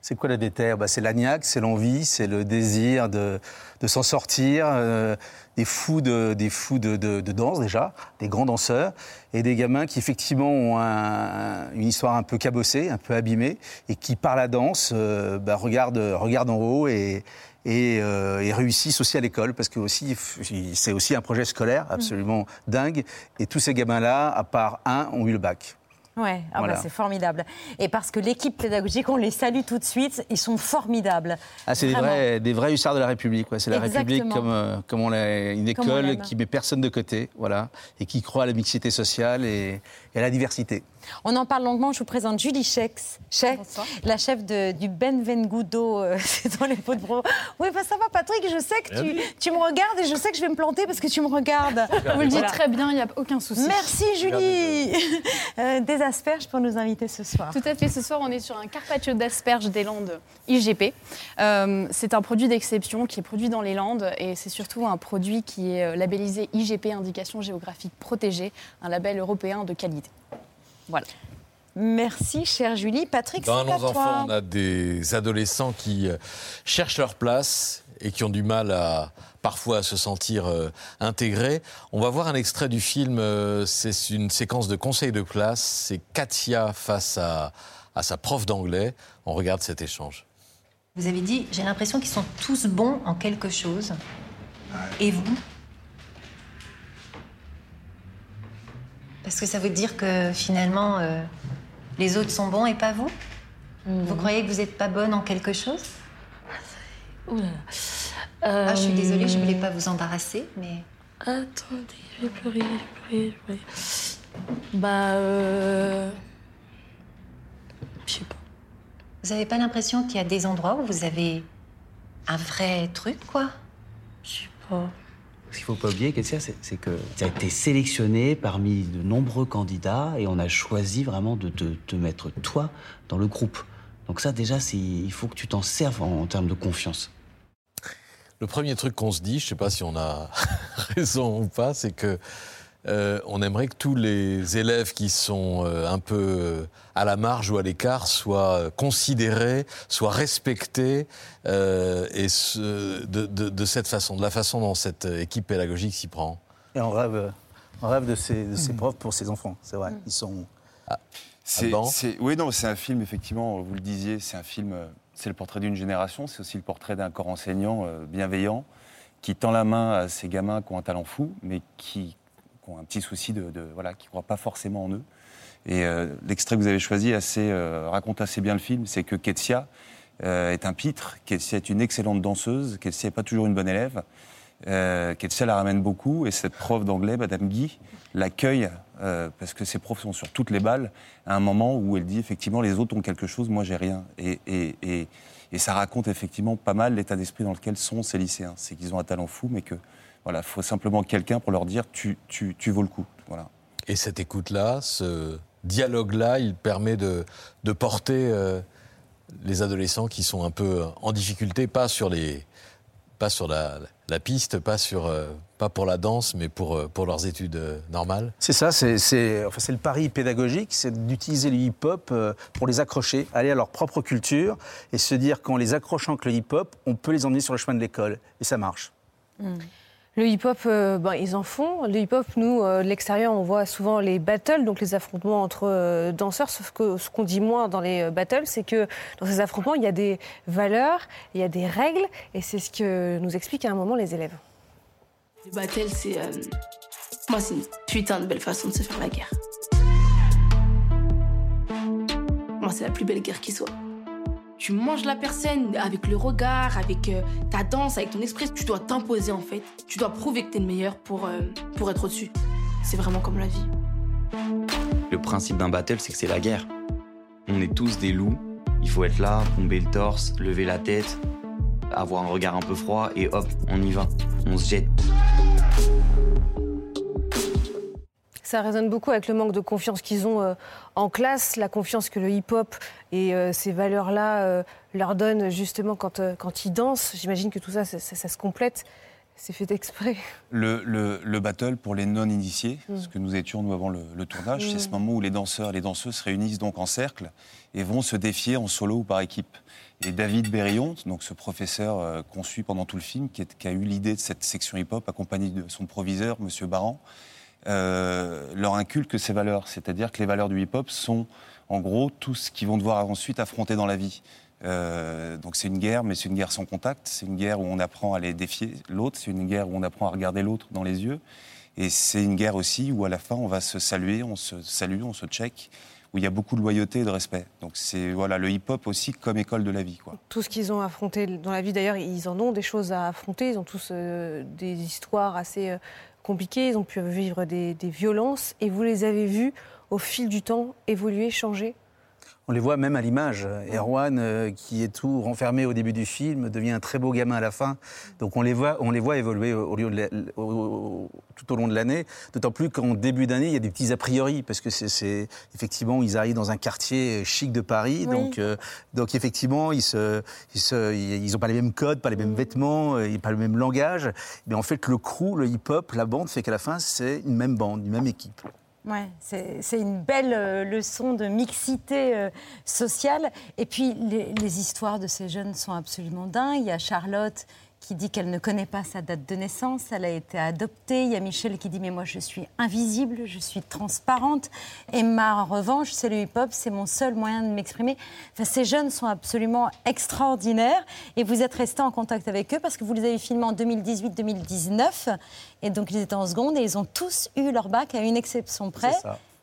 Speaker 44: C'est quoi la déterre bah, C'est l'agnac, c'est l'envie, c'est le désir de, de s'en sortir, euh, des fous, de, des fous de, de- danse déjà, des grands danseurs, et des gamins qui effectivement ont un- une histoire un peu cabossée, un peu abîmée, et qui par la danse euh, bah, regardent, regardent en haut et, et, euh, et réussissent aussi à l'école, parce que aussi, c'est aussi un projet scolaire absolument dingue, et tous ces gamins-là, à part un, ont eu le bac.
Speaker 1: Ouais, ah bah, c'est formidable. Et parce que l'équipe pédagogique, on les salue tout de suite, ils sont formidables.
Speaker 44: Ah, c'est des vrais, des vrais hussards de la République. ouais. C'est la
Speaker 1: Exactement.
Speaker 44: République comme, euh, comme on l'a, une école qui met personne de côté, voilà, et qui croit à la mixité sociale et, et à la diversité.
Speaker 1: On en parle longuement. Je vous présente Julie Schex, Schex, la chef de- du Benvengudo, euh, c'est dans les pots de bro. Oui, bah, ça va, Patrick. Je sais que tu, tu me regardes et je sais que je vais me planter parce que tu me regardes.
Speaker 45: Vous le dites très bien, il n'y a aucun souci.
Speaker 1: Merci, Julie. Euh, des asperges pour nous inviter ce soir.
Speaker 45: Tout à fait. Ce soir, on est sur un carpaccio d'asperges des Landes IGP. Euh, c'est un produit d'exception qui est produit dans les Landes et c'est surtout un produit qui est euh, labellisé IGP, Indication géographique protégée, un label européen de qualité. Voilà.
Speaker 1: Merci, chère Julie. Patrick, c'est
Speaker 36: Dans Allons
Speaker 1: toi.
Speaker 36: enfants, on a des adolescents qui cherchent leur place et qui ont du mal à parfois à se sentir euh, intégrés. On va voir un extrait du film. euh, c'est une séquence de conseil de classe. C'est Katia face à, à sa prof d'anglais. On regarde cet échange.
Speaker 14: Vous avez dit, j'ai l'impression qu'ils sont tous bons en quelque chose. Et vous? Parce que ça veut dire que finalement, euh, les autres sont bons et pas vous? Vous croyez que vous n'êtes pas bonne en quelque chose?
Speaker 40: Ouh là là.
Speaker 14: Ah, je suis
Speaker 40: Euh,
Speaker 14: désolée, je voulais pas vous embarrasser, mais...
Speaker 40: Attendez, je vais pleurer, je vais pleurer, je vais pleurer. Bah, euh... Je sais pas.
Speaker 14: Vous avez pas l'impression qu'il y a des endroits où vous avez un vrai truc, quoi?
Speaker 40: Je sais pas.
Speaker 46: Ce qu'il faut pas oublier, Kessia, c'est c'est que tu as été sélectionné parmi de nombreux candidats et on a choisi vraiment de te, te mettre toi dans le groupe. Donc ça, déjà, c'est- il faut que tu t'en serves en, en termes de confiance.
Speaker 36: Le premier truc qu'on se dit, je ne sais pas si on a raison ou pas, c'est que euh, on aimerait que tous les élèves qui sont euh, un peu euh, à la marge ou à l'écart soient considérés, soient respectés, euh, et ce- de, de- de cette façon, de la façon dont cette équipe pédagogique s'y prend.
Speaker 44: Et on rêve, on rêve de ces, de ces profs pour ces enfants, c'est vrai. Ils sont.
Speaker 17: C'est,
Speaker 36: Alban
Speaker 17: c'est- oui, non, c'est un film, effectivement, vous le disiez, c'est un film, euh, c'est le portrait d'une génération, c'est aussi le portrait d'un corps enseignant euh, bienveillant qui tend la main à ces gamins qui ont un talent fou, mais qui, ont un petit souci de, de- voilà, qui croient pas forcément en eux. Et euh, l'extrait que vous avez choisi euh, raconte assez bien le film, c'est que Ketsia est un pitre, Ketsia est une excellente danseuse, Ketsia n'est pas toujours une bonne élève, Ketsia la ramène beaucoup, et cette prof d'anglais, Madame Guy, l'accueille, euh, parce que ses profs sont sur toutes les balles, à un moment où elle dit effectivement les autres ont quelque chose, moi j'ai rien. Et, et- et- et ça raconte effectivement pas mal l'état d'esprit dans lequel sont ces lycéens. C'est qu'ils ont un talent fou, mais que voilà, faut simplement quelqu'un pour leur dire tu, tu, tu vaux le coup. Voilà.
Speaker 36: Et cette écoute-là, ce dialogue-là, il permet de, de porter euh, les adolescents qui sont un peu en difficulté, pas sur les, pas sur la, la piste, pas sur, euh, pas pour la danse, mais pour euh, pour leurs études euh, normales.
Speaker 44: C'est ça, c'est c'est- enfin, c'est le pari pédagogique, c'est d'utiliser le hip-hop euh, pour les accrocher, aller à leur propre culture et se dire qu'en les accrochant avec le hip-hop, on peut les emmener sur le chemin de l'école. Et ça marche.
Speaker 41: Le hip-hop, euh, ben, ils en font. Le hip-hop, nous, euh, de l'extérieur, on voit souvent les battles, donc les affrontements entre euh, danseurs. Sauf que ce qu'on dit moins dans les euh, battles, c'est que dans ces affrontements, il y a des valeurs, il y a des règles, et c'est ce que nous expliquent à un moment les élèves.
Speaker 40: Le battle, c'est. euh, Moi, c'est une putain de belle façon de se faire la guerre. Moi, c'est la plus belle guerre qui soit. Tu manges la personne avec le regard, avec euh, ta danse, avec ton esprit. Tu dois t'imposer en fait. Tu dois prouver que t'es le meilleur pour, euh, pour être au-dessus. C'est vraiment comme la vie.
Speaker 47: Le principe d'un battle, c'est que c'est la guerre. On est tous des loups. Il faut être là, bomber le torse, lever la tête, avoir un regard un peu froid et hop, on y va. On se jette.
Speaker 41: Ça résonne beaucoup avec le manque de confiance qu'ils ont euh, en classe, la confiance que le hip-hop et euh, ces valeurs-là euh, leur donnent justement quand, quand ils dansent. J'imagine que tout ça, ça, ça- ça se complète. C'est fait exprès.
Speaker 17: Le, le- le battle pour les non-initiés,
Speaker 41: Mm.
Speaker 17: ce que nous étions nous avant le, le tournage,
Speaker 41: Mm.
Speaker 17: c'est ce moment où les danseurs et les danseuses se réunissent donc en cercle et vont se défier en solo ou par équipe. Et David Berillon, donc ce professeur euh, qu'on suit pendant tout le film, qui, est- qui a eu l'idée de cette section hip-hop, accompagné de son proviseur, Monsieur Baran, leur inculque ces valeurs. C'est-à-dire que les valeurs du hip-hop sont, en gros, tout ce qu'ils vont devoir ensuite affronter dans la vie. Euh, donc c'est une guerre, mais c'est une guerre sans contact. C'est une guerre où on apprend à les défier l'autre. C'est une guerre où on apprend à regarder l'autre dans les yeux. Et c'est une guerre aussi où à la fin on va se saluer, on se salue, on se check, où il y a beaucoup de loyauté et de respect. Donc c'est voilà le hip-hop aussi comme école de la vie.
Speaker 41: Tout ce qu'ils ont affronté dans la vie, d'ailleurs, ils en ont des choses à affronter. Ils ont tous euh, des histoires assez euh, compliquées. Ils ont pu vivre des, des violences. Et vous les avez vus, au fil du temps, évoluer, changer?
Speaker 44: On les voit même à l'image. Erwan, euh, qui est tout renfermé au début du film, devient un très beau gamin à la fin. Donc on les voit, on les voit évoluer au, lieu de la- au- au- tout au long de l'année. D'autant plus qu'en début d'année, il y a des petits a priori, parce que c'est- effectivement, ils arrivent dans un quartier chic de Paris.
Speaker 41: Oui.
Speaker 44: Donc, euh, donc effectivement, ils se, ils se- ils ont pas les mêmes codes, pas les mêmes vêtements, euh, n'ont pas le même langage. Mais en fait, le crew, le hip-hop, la bande, fait qu'à la fin, c'est une même bande, une même équipe.
Speaker 1: Ouais, c'est une belle euh, leçon de mixité euh, sociale. Et puis, les, les histoires de ces jeunes sont absolument dingues. Il y a Charlotte qui dit qu'elle ne connaît pas sa date de naissance, elle a été adoptée. Il y a Michel qui dit mais moi je suis invisible, je suis transparente. Emma en revanche, c'est le hip-hop, c'est mon seul moyen de m'exprimer. Enfin, ces jeunes sont absolument extraordinaires et vous êtes resté en contact avec eux parce que vous les avez filmés en 2018-2019 et donc ils étaient en seconde et ils ont tous eu leur bac à une exception près.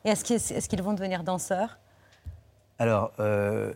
Speaker 1: Et est-ce qu'ils est qu'ils vont devenir danseurs?
Speaker 44: Alors, euh,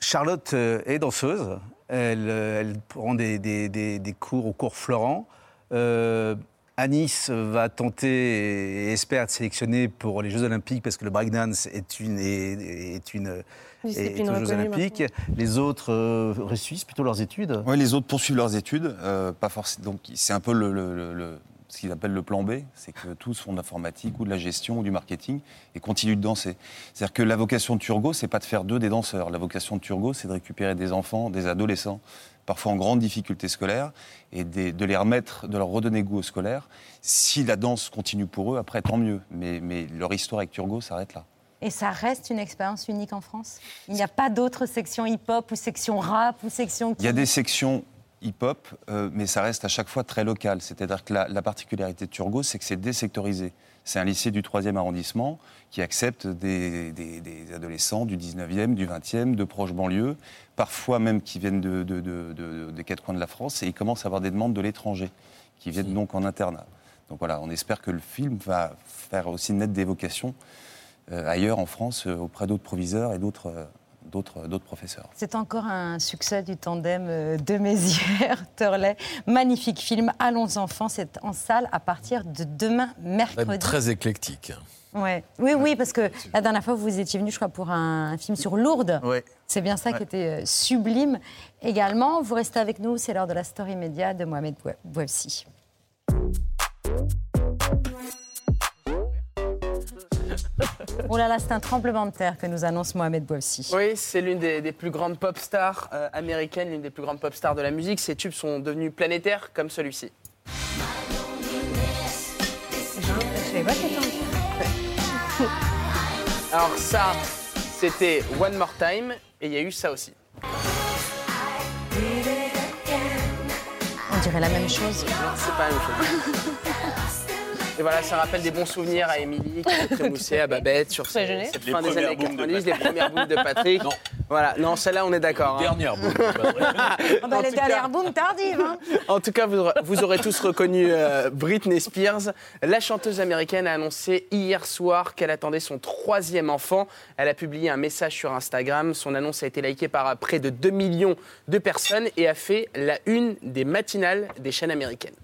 Speaker 44: Charlotte euh, est danseuse. Elle, euh, elle prend des, des- des- des cours au cours Florent. Euh, Anis va tenter et espère être sélectionnée pour les Jeux Olympiques parce que le breakdance est une, est, est une est aux Jeux Olympiques. Les autres euh, réussissent plutôt leurs études.
Speaker 17: Oui, les autres poursuivent leurs études. euh, pas forcément. Donc, c'est un peu le, le- le- le- ce qu'ils appellent le plan B, c'est que tous font de l'informatique ou de la gestion ou du marketing et continuent de danser. C'est-à-dire que la vocation de Turgot, c'est pas de faire d'eux des danseurs. La vocation de Turgot, c'est de récupérer des enfants, des adolescents, parfois en grande difficulté scolaire, et de, de les remettre, de leur redonner goût au scolaire. Si la danse continue pour eux, après, tant mieux. Mais, mais leur histoire avec Turgot s'arrête là.
Speaker 1: Et ça reste une expérience unique en France? Il n'y a pas d'autres sections hip-hop ou sections rap ou sections...
Speaker 17: Il y a des sections hip-hop, euh, mais ça reste à chaque fois très local. C'est-à-dire que la, la particularité de Turgot, c'est que c'est désectorisé. C'est un lycée du 3e arrondissement qui accepte des, des- des adolescents du 19e, du 20e, de proches banlieues, parfois même qui viennent de, de- de- de- des quatre coins de la France, et il commence à avoir des demandes de l'étranger, qui viennent donc en internat. Donc voilà, on espère que le film va faire aussi naître des vocations euh, ailleurs en France, euh, auprès d'autres proviseurs et d'autres d'autres- professeurs.
Speaker 1: C'est encore un succès du tandem euh, de Mézières, Turley. Magnifique film, Allons enfants, c'est en salle à partir de demain,
Speaker 36: Même
Speaker 1: mercredi.
Speaker 36: très éclectique.
Speaker 1: Ouais. Oui, oui, parce que la dernière fois, vous étiez venu, je crois, pour un, un film sur Lourdes.
Speaker 44: Ouais.
Speaker 1: C'est bien ça qui était euh, sublime également. Vous restez avec nous, c'est l'heure de la story média de Mohamed Bouab- Oh là là, c'est un tremblement de terre que nous annonce Mohamed Bouabsi.
Speaker 19: Oui, c'est l'une des, des plus grandes pop stars euh, américaines, l'une des plus grandes pop stars de la musique. Ses tubes sont devenus planétaires comme celui-ci. Alors ça, c'était One More Time et il y a eu ça aussi.
Speaker 1: On dirait la même chose.
Speaker 19: Non, c'est pas la même chose. Et voilà, ça rappelle des bons souvenirs à Émilie, qui s'est trémoussée à Babette sur cette
Speaker 36: Les
Speaker 19: fin des
Speaker 36: premières
Speaker 19: années
Speaker 36: booms de
Speaker 19: 90, les premières booms de Patrick.
Speaker 36: Non.
Speaker 19: Voilà, non, celle-là, on est d'accord. hein.
Speaker 36: Dernière boum.
Speaker 1: Ah bah,
Speaker 19: En
Speaker 1: les
Speaker 19: tout
Speaker 1: dernières tardives. hein.
Speaker 19: En tout cas, vous aurez, vous aurez tous reconnu euh, Britney Spears. La chanteuse américaine a annoncé hier soir qu'elle attendait son troisième enfant. Elle a publié un message sur Instagram. Son annonce a été likée par euh, près de 2 millions de personnes et a fait la une des matinales des chaînes américaines.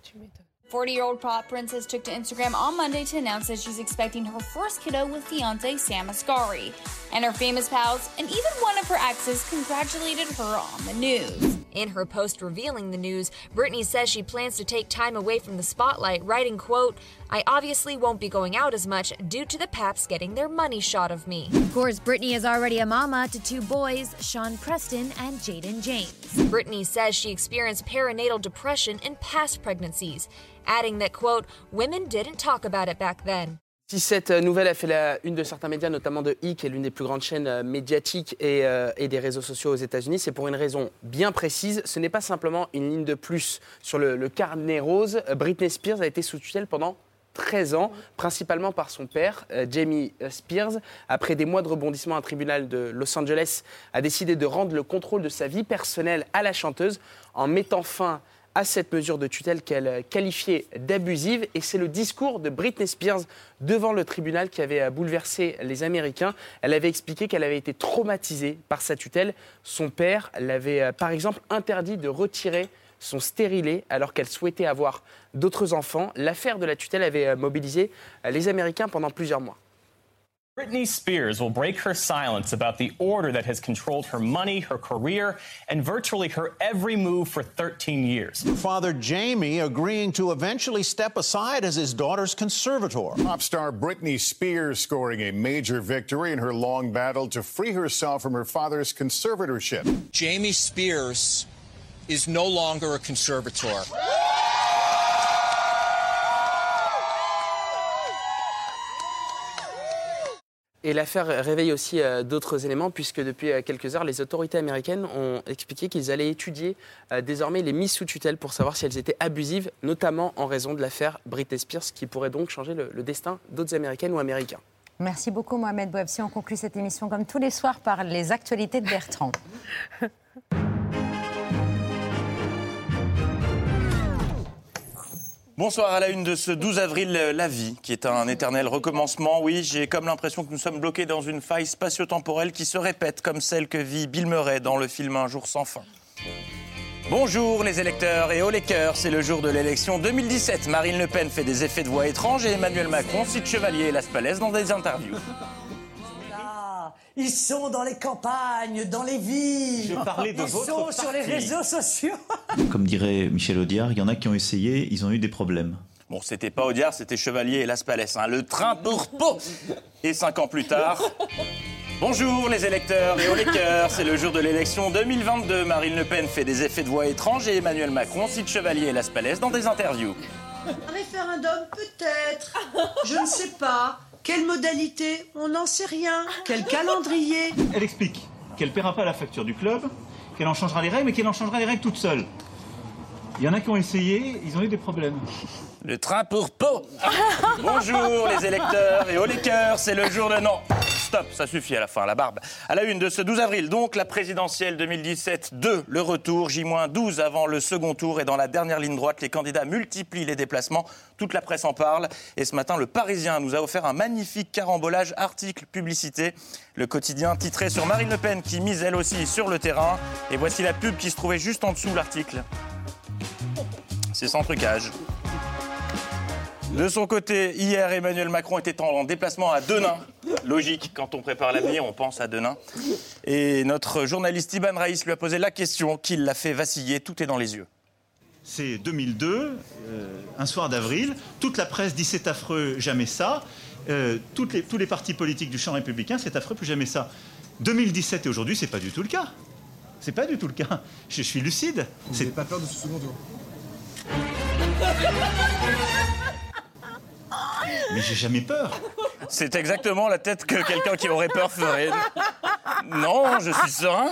Speaker 48: 40-year-old pop princess took to Instagram on Monday to announce that she's expecting her first kiddo with fiance Sam Asghari. And her famous pals and even one of her exes congratulated her on the news.
Speaker 49: In her post revealing the news, Britney says she plans to take time away from the spotlight, writing, quote, I obviously won't be going out as much due to the paps getting their money shot of me.
Speaker 50: Of course, Brittany is already a mama to two boys, Sean Preston and Jaden James.
Speaker 49: Britney says she experienced perinatal depression in past pregnancies, adding that, quote, women didn't talk about it back then.
Speaker 19: Si cette euh, nouvelle a fait la une de certains médias, notamment de E! qui est l'une des plus grandes chaînes euh, médiatiques et, euh, et des réseaux sociaux aux États-Unis, c'est pour une raison bien précise. Ce n'est pas simplement une ligne de plus sur le, le carnet rose. Euh, Britney Spears a été sous tutelle pendant 13 ans, principalement par son père, euh, Jamie Spears. Après des mois de rebondissement, un tribunal de Los Angeles a décidé de rendre le contrôle de sa vie personnelle à la chanteuse en mettant fin à cette mesure de tutelle qu'elle euh, qualifiait d'abusive. Et c'est le discours de Britney Spears devant le tribunal qui avait euh, bouleversé les Américains. Elle avait expliqué qu'elle avait été traumatisée par sa tutelle. Son père l'avait par exemple interdit de retirer son stérilet alors qu'elle souhaitait avoir d'autres enfants. L'affaire de la tutelle avait euh, mobilisé euh, les Américains pendant plusieurs mois.
Speaker 51: Britney Spears will break her silence about the order that has controlled her money, her career, and virtually her every move for 13 years.
Speaker 52: Father Jamie agreeing to eventually step aside as his daughter's conservator.
Speaker 53: Pop star Britney Spears scoring a major victory in her long battle to free herself from her father's conservatorship.
Speaker 54: Jamie Spears is no longer a conservator.
Speaker 19: Et l'affaire réveille aussi euh, d'autres éléments, puisque depuis euh, quelques heures, les autorités américaines ont expliqué qu'ils allaient étudier euh, désormais les mises sous tutelle pour savoir si elles étaient abusives, notamment en raison de l'affaire Britney Spears, qui pourrait donc changer le, le destin d'autres Américaines ou Américains.
Speaker 1: Merci beaucoup, Mohamed Bouabsi. On conclut cette émission comme tous les soirs par les actualités de Bertrand.
Speaker 55: Bonsoir à la une de ce 12 avril, euh, la vie, qui est un éternel recommencement. Oui, j'ai comme l'impression que nous sommes bloqués dans une faille spatio-temporelle qui se répète comme celle que vit Bill Murray dans le film Un jour sans fin. Bonjour les électeurs et haut les cœurs, c'est le jour de l'élection 2017. Marine Le Pen fait des effets de voix étranges et Emmanuel Macron cite Chevalier et Las Palais dans des interviews.
Speaker 56: Ils sont dans les campagnes, dans les villes.
Speaker 55: Je parlais de
Speaker 56: Ils
Speaker 55: votre
Speaker 56: sont sur les réseaux sociaux.
Speaker 57: Comme dirait Michel Audiard, il y en a qui ont essayé, ils ont eu des problèmes.
Speaker 55: Bon, c'était pas Audiard, c'était Chevalier et Las Palais. hein. Le train pour Pau Et cinq ans plus tard. Bonjour les électeurs et haut les cœurs, c'est le jour de l'élection 2022. Marine Le Pen fait des effets de voix étranges et Emmanuel Macron cite Chevalier et Las Palais dans des interviews.
Speaker 58: Un référendum, peut-être. Je ne sais pas. Quelle modalité On n'en sait rien. Quel calendrier
Speaker 57: Elle explique qu'elle ne paiera pas la facture du club, qu'elle en changera les règles, mais qu'elle en changera les règles toute seule. Il y en a qui ont essayé, ils ont eu des problèmes.
Speaker 55: Le train pour Pau Bonjour les électeurs et haut les cœurs, c'est le jour de non. Stop, ça suffit à la fin, la barbe. À la une de ce 12 avril, donc la présidentielle 2017 2, le retour, J-12 avant le second tour et dans la dernière ligne droite, les candidats multiplient les déplacements, toute la presse en parle. Et ce matin, le Parisien nous a offert un magnifique carambolage article publicité. Le quotidien titré sur Marine Le Pen qui mise elle aussi sur le terrain. Et voici la pub qui se trouvait juste en dessous de l'article. C'est sans trucage. De son côté, hier, Emmanuel Macron était en déplacement à Denain. Logique, quand on prépare l'avenir, on pense à Denain. Et notre journaliste Iban Raïs lui a posé la question qui l'a fait vaciller. Tout est dans les yeux.
Speaker 57: C'est 2002, euh, un soir d'avril, toute la presse dit c'est affreux, jamais ça. Euh, tous les partis politiques du champ républicain, c'est affreux, plus jamais ça. 2017 et aujourd'hui, c'est pas du tout le cas. C'est pas du tout le cas. Je, suis lucide. Vous n'avez pas peur de ce second tour Mais j'ai jamais peur.
Speaker 55: C'est exactement la tête que quelqu'un qui aurait peur ferait. Non, je suis serein.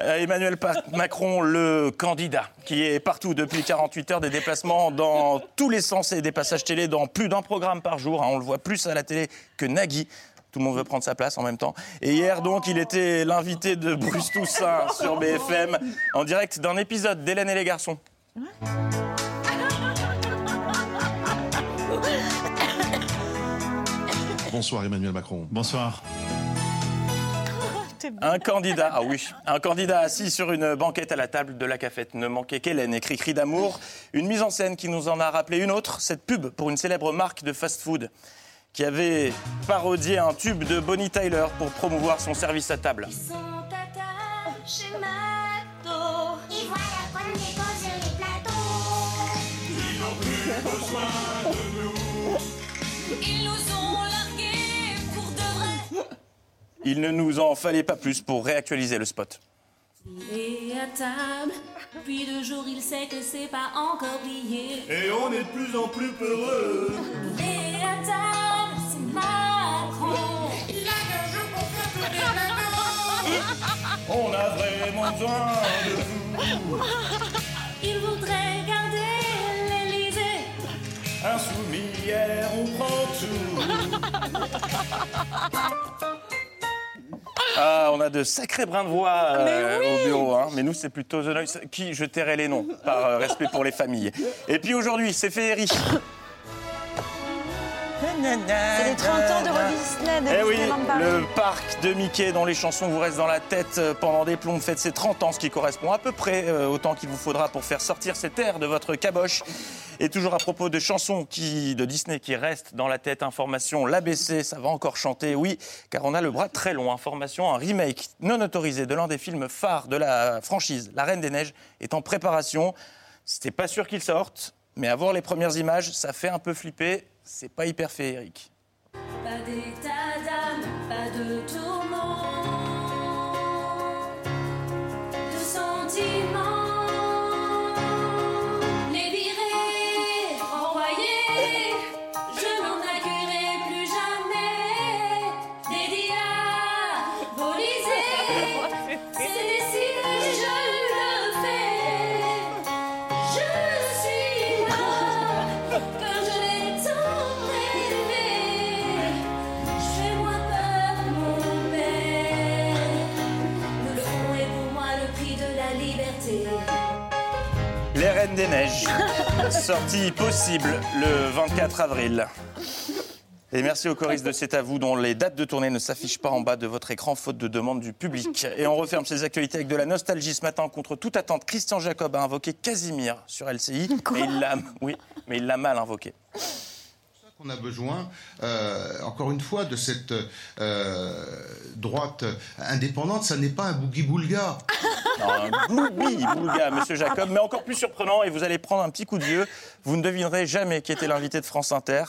Speaker 55: Euh, Emmanuel Pa- Macron, le candidat, qui est partout depuis 48 heures, des déplacements dans tous les sens et des passages télé dans plus d'un programme par jour. hein. On le voit plus à la télé que Nagui. Tout le monde veut prendre sa place en même temps. Et hier, donc, il était l'invité de Bruce Toussaint sur BFM, en direct d'un épisode d'Hélène et les garçons.
Speaker 57: Bonsoir Emmanuel Macron. Bonsoir.
Speaker 55: Un candidat, ah oui, un candidat assis sur une banquette à la table de la cafette. Ne manquait qu'Hélène, écrit cri d'amour. Une mise en scène qui nous en a rappelé une autre, cette pub pour une célèbre marque de fast-food qui avait parodié un tube de Bonnie Tyler pour promouvoir son service à table.
Speaker 12: Chez Mato. Et voilà qu'on dépose les plateaux. Ils n'ont plus besoin de nous. Ils nous ont largués pour de vrai.
Speaker 55: Il ne nous en fallait pas plus pour réactualiser le spot.
Speaker 12: Et à table, depuis deux jours, il sait que c'est pas encore plié.
Speaker 57: Et on est de plus en plus peureux.
Speaker 12: Et à table, Macron. Il a deux jours pour faire tourner la
Speaker 55: On a vraiment besoin de vous.
Speaker 12: Il voudrait garder l'Elysée.
Speaker 55: Insoumis hier, on prend tout. Ah, on a de sacrés brins de voix euh, au bureau, hein. mais nous c'est plutôt The Noise. Qui je tairai les noms par euh, respect pour les familles. Et puis aujourd'hui, c'est féerie.
Speaker 1: C'est les 30 ans de Disney, de
Speaker 55: Eh oui,
Speaker 1: Paris.
Speaker 55: le parc de Mickey dont les chansons vous restent dans la tête euh, pendant des plombs fête ses 30 ans, ce qui correspond à peu près euh, au temps qu'il vous faudra pour faire sortir cet air de votre caboche. Et toujours à propos de chansons qui, de Disney qui restent dans la tête, information, l'ABC, ça va encore chanter, oui, car on a le bras très long. Information, un remake non autorisé de l'un des films phares de la franchise, La Reine des Neiges, est en préparation. C'était pas sûr qu'il sorte, mais à voir les premières images, ça fait un peu flipper. C'est pas hyper féerique. Sortie possible le 24 avril. Et merci aux choristes de C'est à vous, dont les dates de tournée ne s'affichent pas en bas de votre écran, faute de demande du public. Et on referme ces actualités avec de la nostalgie ce matin. Contre toute attente, Christian Jacob a invoqué Casimir sur LCI. mais il l'a, oui, mais il l'a mal invoqué.
Speaker 2: On a besoin, euh, encore une fois, de cette euh, droite indépendante. Ça n'est pas un boogie-boulga.
Speaker 55: Un gloubi, boulga, monsieur Jacob. Mais encore plus surprenant, et vous allez prendre un petit coup de vieux, vous ne devinerez jamais qui était l'invité de France Inter.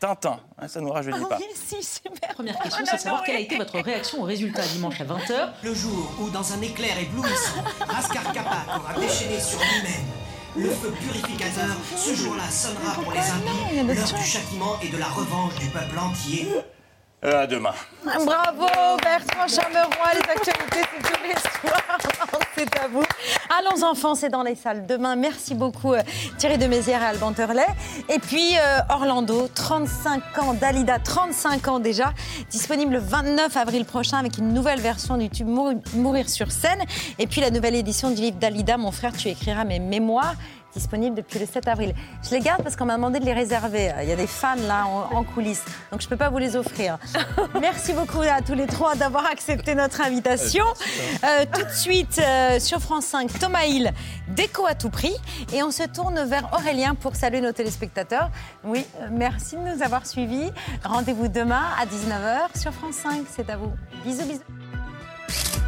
Speaker 55: Tintin, Hein, ça nous rajeunit pas.
Speaker 1: si, super.
Speaker 17: Première question, c'est de savoir quelle a été votre réaction au résultat dimanche à 20h.
Speaker 57: Le jour où, dans un éclair éblouissant, Raskar Kapak aura déchaîné sur lui-même le feu purificateur, ce jour-là sonnera pour les impies l'heure du châtiment et de la revanche du peuple entier.
Speaker 55: Euh, à demain.
Speaker 1: Bravo Bertrand Chameroy, les actualités c'est tous les c'est à vous. Allons enfants, c'est dans les salles demain. Merci beaucoup euh, Thierry de Mézières et Alban Turlet. Et puis euh, Orlando, 35 ans, Dalida, 35 ans déjà, disponible le 29 avril prochain avec une nouvelle version du tube Mourir sur scène. Et puis la nouvelle édition du livre Dalida, Mon frère, tu écriras mes mémoires disponible depuis le 7 avril. Je les garde parce qu'on m'a demandé de les réserver. Il y a des fans là en, en coulisses, donc je ne peux pas vous les offrir. Merci beaucoup à tous les trois d'avoir accepté notre invitation. Euh, tout de suite euh, sur France 5, Thomas Hill, déco à tout prix. Et on se tourne vers Aurélien pour saluer nos téléspectateurs. Oui, euh, merci de nous avoir suivis. Rendez-vous demain à 19h sur France 5. C'est à vous. Bisous, bisous.